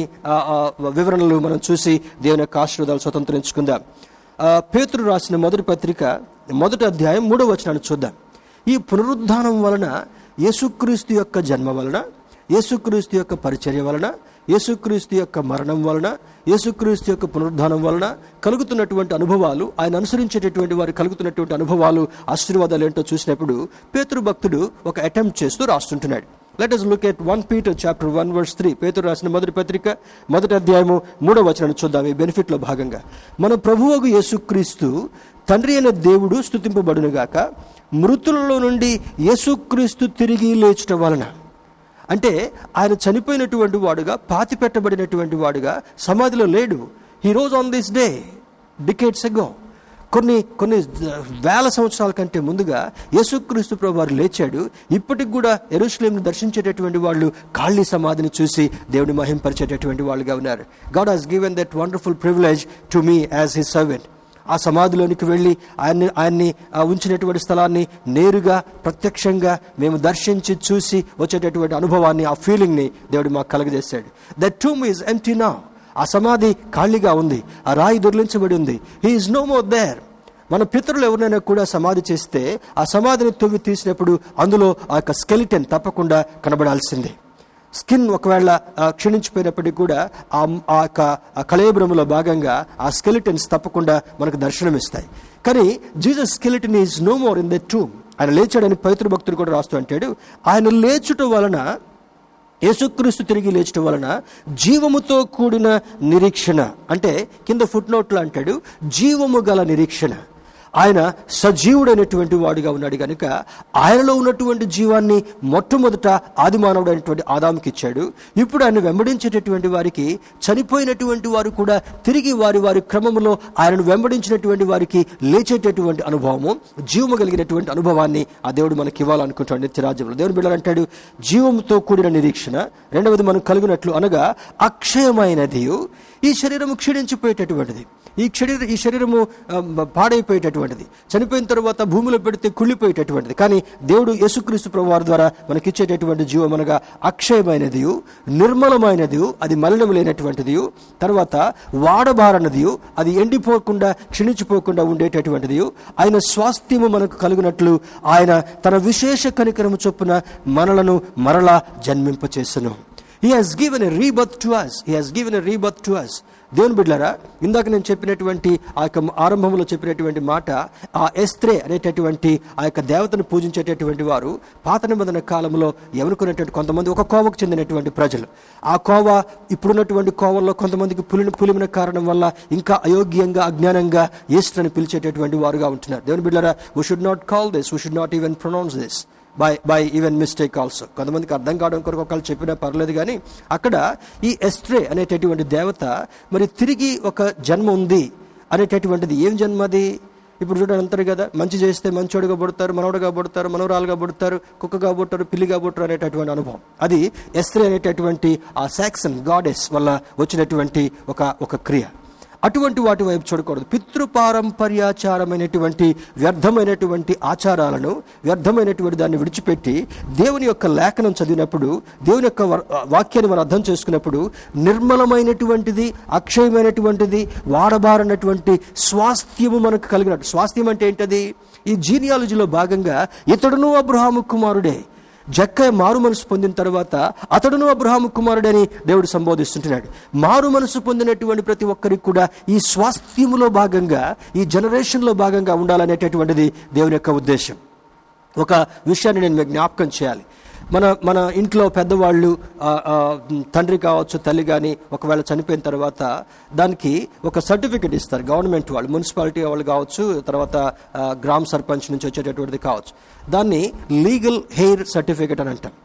వివరణలు మనం చూసి దేవుని యొక్క ఆశీర్వాదాలు స్వతంత్రించుకుందాం. ఆ, పేతురు రాసిన మొదటి పత్రిక మొదటి అధ్యాయం మూడో వచనాన్ని చూద్దాం. ఈ పునరుద్ధానం వలన యేసుక్రీస్తు యొక్క జన్మ వలన యేసుక్రీస్తు యొక్క పరిచర్య వలన యేసుక్రీస్తు యొక్క మరణం వలన యేసుక్రీస్తు యొక్క పునరుద్ధానం వలన కలుగుతున్నటువంటి అనుభవాలు ఆయన అనుసరించేటటువంటి వారు కలుగుతున్నటువంటి అనుభవాలు ఆశీర్వాదాలు ఏంటో చూసినప్పుడు పేతృభక్తుడు భక్తుడు ఒక అటెంప్ట్ చేస్తూ రాస్తుంటున్నాడు. Let us look at one Peter chapter one verse three పేతురు రాసిన మొదటి పత్రిక మొదటి అధ్యాయము మూడో వచనాన్ని చూద్దాం. ఈ బెనిఫిట్లో భాగంగా. మన ప్రభువుకు యేసుక్రీస్తు తండ్రి అయిన దేవుడు స్థుతింపబడునుగాక మృతులలో నుండి యేసుక్రీస్తు తిరిగి లేచుట వలన. అంటే ఆయన చనిపోయినటువంటి వాడుగా పాతి పెట్టబడినటువంటి వాడుగా సమాధిలో లేడు. He rose on this day decades ago కొన్ని కొన్ని వేల సంవత్సరాల కంటే ముందుగా యేసుక్రీస్తు ప్రభు వారు లేచాడు. ఇప్పటికి కూడా ఎరుషులేంను దర్శించేటటువంటి వాళ్ళు ఖాళీ సమాధిని చూసి దేవుని మహింపరిచేటటువంటి వాళ్ళుగా ఉన్నారు. God has given that wonderful privilege to me as his servant ఆ సమాధిలోనికి వెళ్ళి ఆయన్ని ఆయన్ని ఉంచినటువంటి స్థలాన్ని నేరుగా ప్రత్యక్షంగా మేము దర్శించి చూసి వచ్చేటటువంటి అనుభవాన్ని ఆ ఫీలింగ్ని దేవుడు మాకు కలగజేశాడు. దట్ టూమ్ ఈజ్ ఎంటీ నా ఆ సమాధి ఖాళీగా ఉంది. ఆ రాయి దొర్లించబడి ఉంది. He is no more there మన పితరులు ఎవరినైనా కూడా సమాధి చేస్తే ఆ సమాధిని తొవ్వి తీసినప్పుడు అందులో ఆ యొక్క స్కెలిటన్ తప్పకుండా కనబడాల్సిందే. స్కిన్ ఒకవేళ క్షీణించిపోయినప్పటికీ కూడా ఆ ఆ యొక్క కలయబ్రములో భాగంగా ఆ స్కెలిటన్స్ తప్పకుండా మనకు దర్శనమిస్తాయి. కానీ Jesus skeleton is no more in the tomb ఆయన లేచాడని పవిత్ర భక్తుడు కూడా రాస్తూ అంటాడు ఆయన లేచుట వలన యేసుక్రీస్తు తిరిగి లేచడం వలన జీవముతో కూడిన నిరీక్షణ. అంటే కింద ఫుట్నోట్లో అంటాడు జీవము గల నిరీక్షణ. ఆయన సజీవుడైనటువంటి వాడుగా ఉన్నాడు కనుక ఆయనలో ఉన్నటువంటి జీవాన్ని మొట్టమొదట ఆదిమానవుడైనటువంటి ఆదాముకి ఇచ్చాడు. ఇప్పుడు ఆయన వెంబడించేటటువంటి వారికి చనిపోయినటువంటి వారు కూడా తిరిగి వారి వారి క్రమంలో ఆయనను వెంబడించినటువంటి వారికి లేచేటటువంటి అనుభవము జీవము కలిగినటువంటి అనుభవాన్ని ఆ దేవుడు మనకి ఇవ్వాలనుకుంటాడు. నిత్యరాజ్యంలో దేవుడు బిడ్డలు జీవంతో కూడిన నిరీక్షణ. రెండవది మనం కలిగినట్లు అనగా అక్షయమైనది ఈ శరీరము క్షీణించిపోయేటటువంటిది. ఈ శరీర ఈ శరీరము పాడైపోయేటటువంటిది. చనిపోయిన తర్వాత భూమిలో పెడితే కుళ్ళిపోయేటటువంటిది. కానీ దేవుడు యేసుక్రీస్తు ప్రభువారి ద్వారా మనకిచ్చేటటువంటి జీవం అనగా అక్షయమైనది నిర్మలమైనది అది మలినం లేనటువంటిది తర్వాత వాడబారనది అది ఎండిపోకుండా క్షీణించిపోకుండా ఉండేటటువంటిది ఆయన స్వాస్థ్యము మనకు కలుగునట్లు ఆయన తన విశేష కనికరము చొప్పున మనలను మరలా జన్మింపచేసను. He has given a rebirth to us he has given a rebirth to us దేవుని బిడ్డారా ఇందాక నేను చెప్పినటువంటి ఆ యొక్క ఆరంభంలో చెప్పినటువంటి మాట ఆ ఎస్త్రే అనేటటువంటి ఆ యొక్క దేవతను పూజించేటటువంటి వారు పాత నిబంధన కాలంలో ఎవరుకున్నటువంటి కొంతమంది ఒక కోవకు చెందినటువంటి ప్రజలు. ఆ కోవ ఇప్పుడున్నటువంటి కోవల్లో కొంతమందికి పులిని పులిమిన కారణం వల్ల ఇంకా అయోగ్యంగా అజ్ఞానంగా ఈస్ట్ అని పిలిచేటటువంటి వారుగా ఉంటున్నారు. దేవుని బిడ్డారా we should not call this we should not even pronounce this by by even mistake also కొంతమందికి అర్థం కావడం కొరకు ఒకళ్ళు చెప్పినా పర్లేదు కానీ అక్కడ ఈ ఎస్ట్రే అనేటటువంటి దేవత మరి తిరిగి ఒక జన్మ ఉంది అనేటటువంటిది. ఏం జన్మ అది? ఇప్పుడు చూడండి అంటారు కదా మంచి చేస్తే మంచోడుగా పుడతారు మనవడుగా పుడతారు మనవరాలుగా పుడతారు కుక్కగా పుట్టారు పిల్లిగా పుట్టారు అనేటటువంటి అనుభవం. అది ఎస్త్రే అనేటటువంటి ఆ సాక్సన్ గాడెస్ వల్ల వచ్చినటువంటి ఒక ఒక క్రియ. అటువంటి వాటి వైపు చూడకూడదు. పితృపారంపర్యాచారమైనటువంటి వ్యర్థమైనటువంటి ఆచారాలను వ్యర్థమైనటువంటి దాన్ని విడిచిపెట్టి దేవుని యొక్క లేఖనం చదివినప్పుడు దేవుని యొక్క వర్- వాక్యాన్ని మనం అర్థం చేసుకున్నప్పుడు నిర్మలమైనటువంటిది అక్షయమైనటువంటిది వాడబారనటువంటి స్వాస్థ్యము మనకు కలిగినట్టు. స్వాస్థ్యం అంటే ఏంటది? ఈ జీనియాలజీలో భాగంగా ఇతడును అబ్రహాము కుమారుడే. జక్క మారు మనసు పొందిన తర్వాత అతడును అబ్రహాము కుమారుడని దేవుడు సంబోధిస్తుంటున్నాడు. మారు మనసు పొందినటువంటి ప్రతి ఒక్కరికి కూడా ఈ స్వాస్థ్యములో భాగంగా ఈ జనరేషన్లో భాగంగా ఉండాలనేటటువంటిది దేవుని యొక్క ఉద్దేశం. ఒక విషయాన్ని నేను జ్ఞాపకం చేయాలి. మన మన ఇంట్లో పెద్దవాళ్ళు తండ్రి కావచ్చు తల్లి కానీ ఒకవేళ చనిపోయిన తర్వాత దానికి ఒక సర్టిఫికెట్ ఇస్తారు. గవర్నమెంట్ వాళ్ళు మున్సిపాలిటీ వాళ్ళు కావచ్చు తర్వాత గ్రామ సర్పంచ్ నుంచి వచ్చేటటువంటిది కావచ్చు. దాన్ని లీగల్ హెయిర్ సర్టిఫికెట్ అని అంటాం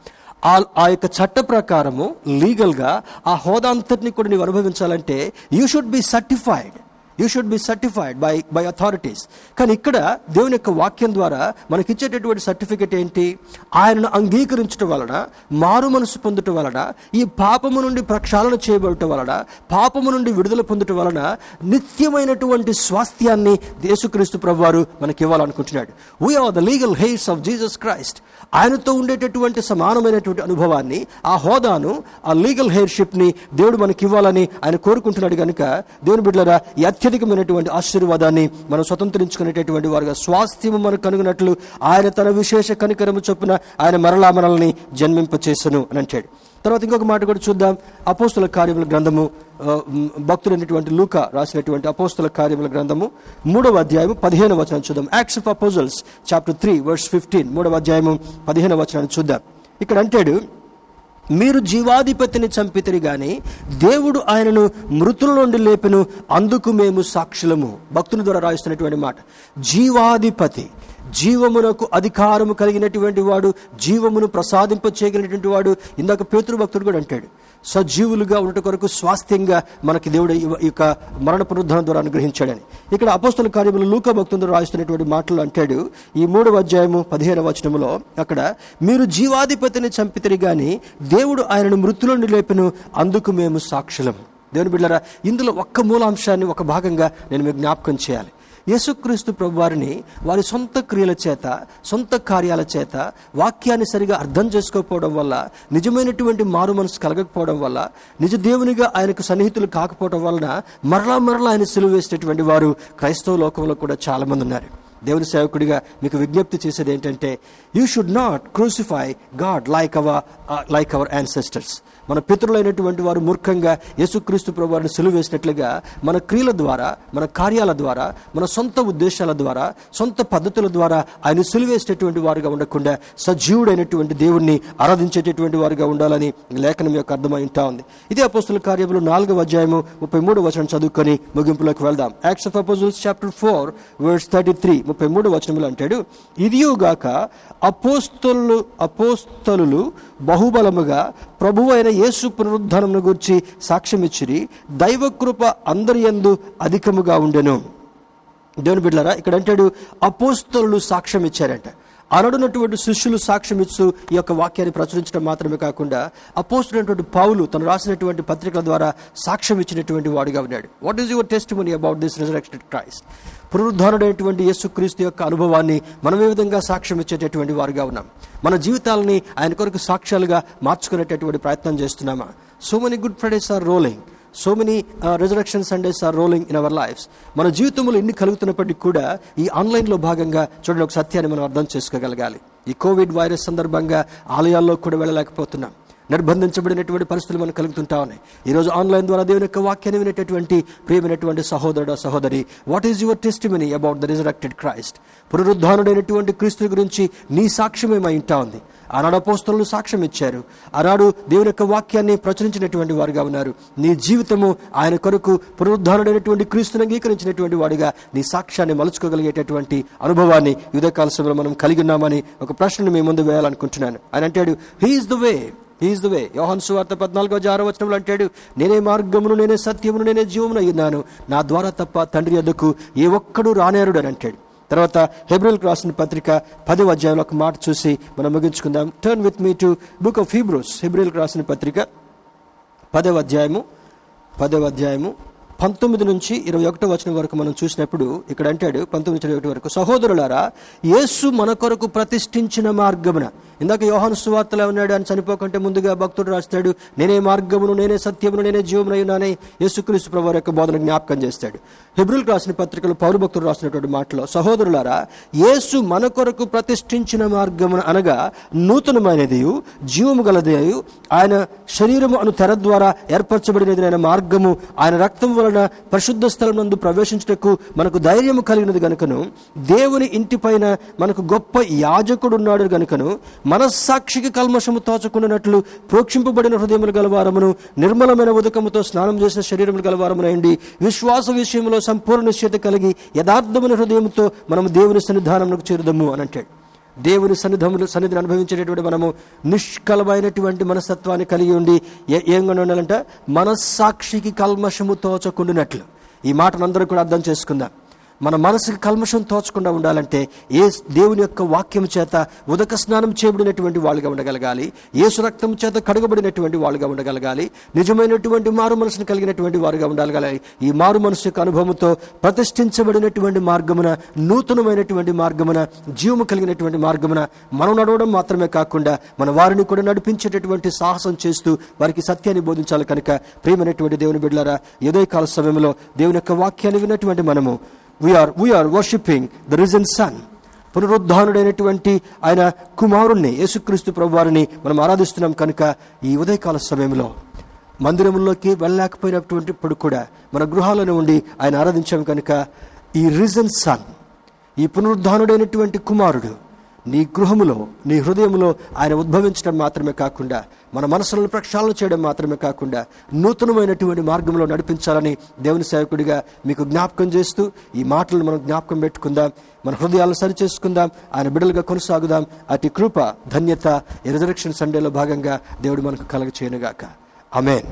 ఆ ఆ యొక్క చట్ట ప్రకారము లీగల్గా ఆ హోదా అంతటిని కూడా నీవు అనుభవించాలంటే you should be certified. You should be certified by by authorities కానీ ఇక్కడ దేవుని యొక్క వాక్యం ద్వారా మనకిచ్చేటటువంటి సర్టిఫికెట్ ఏంటి? ఆయనను అంగీకరించడం వలన మారు మనసు పొందటం వలన ఈ పాపము నుండి ప్రక్షాళన చేయబడటం వలన పాపము నుండి విడుదల పొందటం వలన నిత్యమైనటువంటి స్వాస్థ్యాన్ని యేసుక్రీస్తు ప్రభువారు మనకి ఇవ్వాలనుకుంటున్నాడు we are the legal heights of Jesus Christ ఆయనతో ఉండేటటువంటి సమానమైనటువంటి అనుభవాన్ని ఆ హోదాను ఆ లీగల్ హెయిర్షిప్ని దేవుడు మనకి ఇవ్వాలని ఆయన కోరుకుంటున్నాడు కనుక దేవుని బిడ్డలరా ఈ అత్యధికమైనటువంటి ఆశీర్వాదాన్ని మనం స్వతంత్రించుకునేటటువంటి వారుగా స్వాస్థ్యము మనకు కనుగొన్నట్లు ఆయన తన విశేష కనికరము చొప్పున ఆయన మరలా మనల్ని జన్మింపచేసను అని అంటాడు. తర్వాత ఇంకొక మాట కూడా చూద్దాం. అపోస్తుల కార్యముల గ్రంథము భక్తులైనటువంటి లూక రాసినటువంటి అపోస్తుల కార్యముల గ్రంథము మూడవ అధ్యాయము పదిహేను వచనం చూద్దాం. Acts of Apostles chapter three verse fifteen మూడవ అధ్యాయము పదిహేను వచనాన్ని చూద్దాం. ఇక్కడ అంటాడు మీరు జీవాధిపతిని చంపితిరి గాని దేవుడు ఆయనను మృతుల నుండి లేపెను అందుకు మేము సాక్షులము. భక్తుని ద్వారా రాయిస్తున్నటువంటి మాట. జీవాధిపతి జీవమునకు అధికారము కలిగినటువంటి వాడు జీవమును ప్రసాదింపచేయగలిగినటువంటి వాడు. ఇందాక పేతురు భక్తుడు కూడా అంటాడు సజీవులుగా ఉండట కొరకు స్వాస్థ్యంగా మనకి దేవుడు ఈ- యొక్క మరణ పునరుద్ధరణ ద్వారా అనుగ్రహించాడని. ఇక్కడ అపోస్తుల కార్యములు లూక భక్తులు రాస్తున్నటువంటి మాటలు అంటాడు. ఈ మూడవ అధ్యాయము పదిహేను వచనములో అక్కడ మీరు జీవాధిపతిని చంపితిరి గాని దేవుడు ఆయనను మృతులను నుండి లేపెను అందుకు మేము సాక్షులం. దేవుని బిడ్డరా ఇందులో ఒక్క మూలాంశాన్ని ఒక భాగంగా నేను మీకు జ్ఞాపకం చేయాలి. యేసుక్రీస్తు ప్రభు వారిని వారి సొంత క్రియల చేత సొంత కార్యాల చేత వాక్యాన్ని సరిగా అర్థం చేసుకోకపోవడం వల్ల నిజమైనటువంటి మారు మనసు కలగకపోవడం వల్ల నిజ దేవునిగా ఆయనకు సన్నిహితులు కాకపోవడం వలన మరలా మరలా ఆయన సిలువ వేసేటటువంటి వారు క్రైస్తవ లోకంలో కూడా చాలామంది ఉన్నారు. దేవుని సేవకుడిగా మీకు విజ్ఞప్తి చేసేది ఏంటంటే you should not crucify God like our like our ancestors మన పితృలైనటువంటి వారు మూర్ఖంగా యేసుక్రీస్తు ప్రభువారిని వారిని వేసినట్లుగా మన క్రియల ద్వారా మన కార్యాల ద్వారా మన సొంత ఉద్దేశాల ద్వారా సొంత పద్ధతుల ద్వారా ఆయన సులువేసేటటువంటి వారుగా ఉండకుండా సజీవుడైనటువంటి దేవుణ్ణి ఆరాధించేటటువంటి వారుగా ఉండాలని లేఖనం యొక్క అర్థమై ఉంటా ఉంది. ఇదే అపోస్తుల కార్యములు నాలుగవ అధ్యాయము ముప్పై మూడు వచనం చదువుకొని ముగింపులోకి వెళ్దాం. Acts of Apostles chapter four verses thirty three ముప్పై మూడు వచనములు అంటాడు ఇదియుగాక అపోస్తలు అపోస్తలు బహుబలముగా ప్రభువైన యేసు పునరుద్ధానమును గురించి సాక్ష్యమిచ్చిరి దైవకృప అందరి యందు అధికముగా ఉండెను. దేవుని బిడ్డలారా ఇక్కడ అంటాడు అపోస్తలు సాక్ష్యం ఇచ్చారంట అనడున్నటువంటి శిష్యులు సాక్ష్యం ఇస్తూ ఈ యొక్క వాక్యాన్ని ప్రచురించడం మాత్రమే కాకుండా అపోస్తున్నటువంటి పావులు తను రాసినటువంటి పత్రికల ద్వారా సాక్ష్యం ఇచ్చినటువంటి వాడుగా ఉన్నాడు. What is your testimony about this resurrected Christ పునరుద్ధారుడైనటువంటి యేసుక్రీస్తు యొక్క అనుభవాన్ని మనం ఏ విధంగా సాక్ష్యం ఇచ్చేటటువంటి వారుగా ఉన్నాం? మన జీవితాలని ఆయన కొరకు సాక్ష్యాలుగా మార్చుకునేటటువంటి ప్రయత్నం చేస్తున్నామా? So many Good Fridays are rolling so many resurrection Sundays are rolling in our lives మన జీవితంలో ఎన్ని కలుగుతున్నప్పటికీ కూడా ఈ ఆన్లైన్లో భాగంగా చూడండి ఒక సత్యాన్ని మనం అర్థం చేసుకోగలగాలి. ఈ కోవిడ్ వైరస్ సందర్భంగా ఆలయాల్లో కూడా వెళ్ళలేకపోతున్నాం. నిర్బంధించబడినటువంటి పరిస్థితులు మనకు కలుగుతుంటా ఉన్నాయి. ఈరోజు ఆన్లైన్ ద్వారా దేవుని యొక్క వాక్యాన్ని వినేటటువంటి ప్రియమైనటువంటి సహోదరుడు సహోదరి what is your testimony about the resurrected Christ పునరుద్ధానుడైనటువంటి క్రీస్తు గురించి నీ సాక్ష్యమేమై ఉంటా ఉంది? ఆనాడు అపోస్తలు సాక్ష్యం ఇచ్చారు. ఆనాడు దేవుని యొక్క వాక్యాన్ని ప్రచురించినటువంటి వారుగా ఉన్నారు. నీ జీవితము ఆయన కొరకు పునరుద్ధానుడైనటువంటి క్రీస్తుని అంగీకరించినటువంటి వాడిగా నీ సాక్ష్యాన్ని మలుచుకోగలిగేటటువంటి అనుభవాన్ని యుధకాల సమయంలో మనం కలిగి ఉన్నామని ఒక ప్రశ్నను మీ ముందు వేయాలనుకుంటున్నాను. ఆయన అంటాడు he is the way is the way యోహన్ సువార్త పద్నాలుగో ఆరో వచనంలో అంటాడు నేనే మార్గమును నేనే సత్యమును నేనే జీవమును అయ్యినాను నా ద్వారా తప్ప తండ్రి ఎందుకు ఏ ఒక్కడు రానేరుడు అని అంటాడు. తర్వాత హెబ్రిల్ రాసిన పత్రిక పదవ అధ్యాయంలో ఒక మాట చూసి మనం ముగించుకుందాం. Turn with me to book of Hebrews హెబ్రిల్ రాసిన పత్రిక పదవ అధ్యాయము పదవ అధ్యాయము పంతొమ్మిది నుంచి ఇరవై ఒకటో వచనం వరకు మనం చూసినప్పుడు ఇక్కడ అంటాడు పంతొమ్మిది నుంచి ఇరవై ఒకటి వరకు సహోదరులారా యేసు మన కొరకు ప్రతిష్ఠించిన మార్గమున ఇందాక యోహాను సువార్తలో ఉన్నాడు అని చనిపోకంటే ముందుగా భక్తుడు రాస్తాడు నేనే మార్గమును నేనే సత్యమును నేనే జీవమునయ్యున్నానే యేసుక్రీస్తు ప్రభు యొక్క బోధన జ్ఞాపకం చేస్తాడు. హెబ్రిల్ రాసిన పత్రికలు పౌరుభక్తులు రాసినటువంటి మాటలో సహోదరులారా యేసు మన కొరకు ప్రతిష్ఠించిన మార్గమున అనగా నూతనమైనది జీవము గలది ఆయన శరీరము అను తెర ద్వారా ఏర్పరచబడినది అయిన మార్గము ఆయన రక్తం వలన పరిశుద్ధ స్థలం నందు ప్రవేశించుటకు మనకు ధైర్యము కలిగినది గనుకను దేవుని ఇంటిపైన మనకు గొప్ప యాజకుడు ఉన్నాడు గనుకను మనస్సాక్షికి కల్మషము తోచకుండానట్లు ప్రోక్షింపబడిన హృదయములు గలవారమును నిర్మలమైన ఉదకముతో స్నానం చేసిన శరీరములు గలవారమునండి విశ్వాస విషయంలో సంపూర్ణ నిశ్చయత కలిగి యథార్థమైన హృదయంతో మనం దేవుని సన్నిధానంలోకి చేరుదము అని అంటాడు. దేవుని సన్నిధములు సన్నిధిని అనుభవించేటటువంటి మనము నిష్కలమైనటువంటి మనస్తత్వాన్ని కలిగి ఉండి ఏ- ఏం ఉండాలంటే మనస్సాక్షికి కల్మషము తోచకుండినట్లు. ఈ మాటను అందరూ కూడా అర్థం చేసుకుందాం. మన మనసుకి కల్మషం తోచకుండా ఉండాలంటే ఏ దేవుని యొక్క వాక్యం చేత ఉదక స్నానం చేయబడినటువంటి వాళ్ళుగా ఉండగలగాలి ఏసు రక్తం చేత కడగబడినటువంటి వాళ్ళుగా ఉండగలగాలి నిజమైనటువంటి మారు మనసును కలిగినటువంటి వారుగా ఉండగలగాలి ఈ మారు మనసు యొక్క అనుభవంతో ప్రతిష్ఠించబడినటువంటి మార్గమున నూతనమైనటువంటి మార్గమున జీవము కలిగినటువంటి మార్గమున మనం నడవడం మాత్రమే కాకుండా మన వారిని కూడా నడిపించేటటువంటి సాహసం చేస్తూ వారికి సత్యాన్ని బోధించాలి కనుక. ప్రియమైనటువంటి దేవుని బిడ్డలారా ఏదో కాల సమయంలో దేవుని యొక్క వాక్యాన్ని విన్నటువంటి మనము we are we are worshipping the risen son పునరుద్ధానుడైనటువంటి ఆయన కుమారుణ్ణి యేసుక్రీస్తు ప్రభువారిని మనం ఆరాధిస్తున్నాం కనుక ఈ ఉదయకాల సమయంలో మందిరంలోకి వెళ్ళలేకపోయినటువంటిప్పుడు కూడా మన గృహాలను ఉండి ఆయన ఆరాధించాం కనుక ఈ రిజన్ సన్ ఈ పునరుద్ధానుడైనటువంటి కుమారుడు నీ గృహములో నీ హృదయంలో ఆయన ఉద్భవించడం మాత్రమే కాకుండా మన మనసులను ప్రక్షాళన చేయడం మాత్రమే కాకుండా నూతనమైనటువంటి మార్గంలో నడిపించాలని దేవుని సేవకుడిగా మీకు జ్ఞాపకం చేస్తూ ఈ మాటలను మనం జ్ఞాపకం పెట్టుకుందాం మన హృదయాలను సరిచేసుకుందాం ఆయన బిడలుగా కొనసాగుదాం. అతి కృప ధన్యత ఈ రిజరక్షన్ సండేలో భాగంగా దేవుడు మనకు కలగ చేయనుగాక అమేన్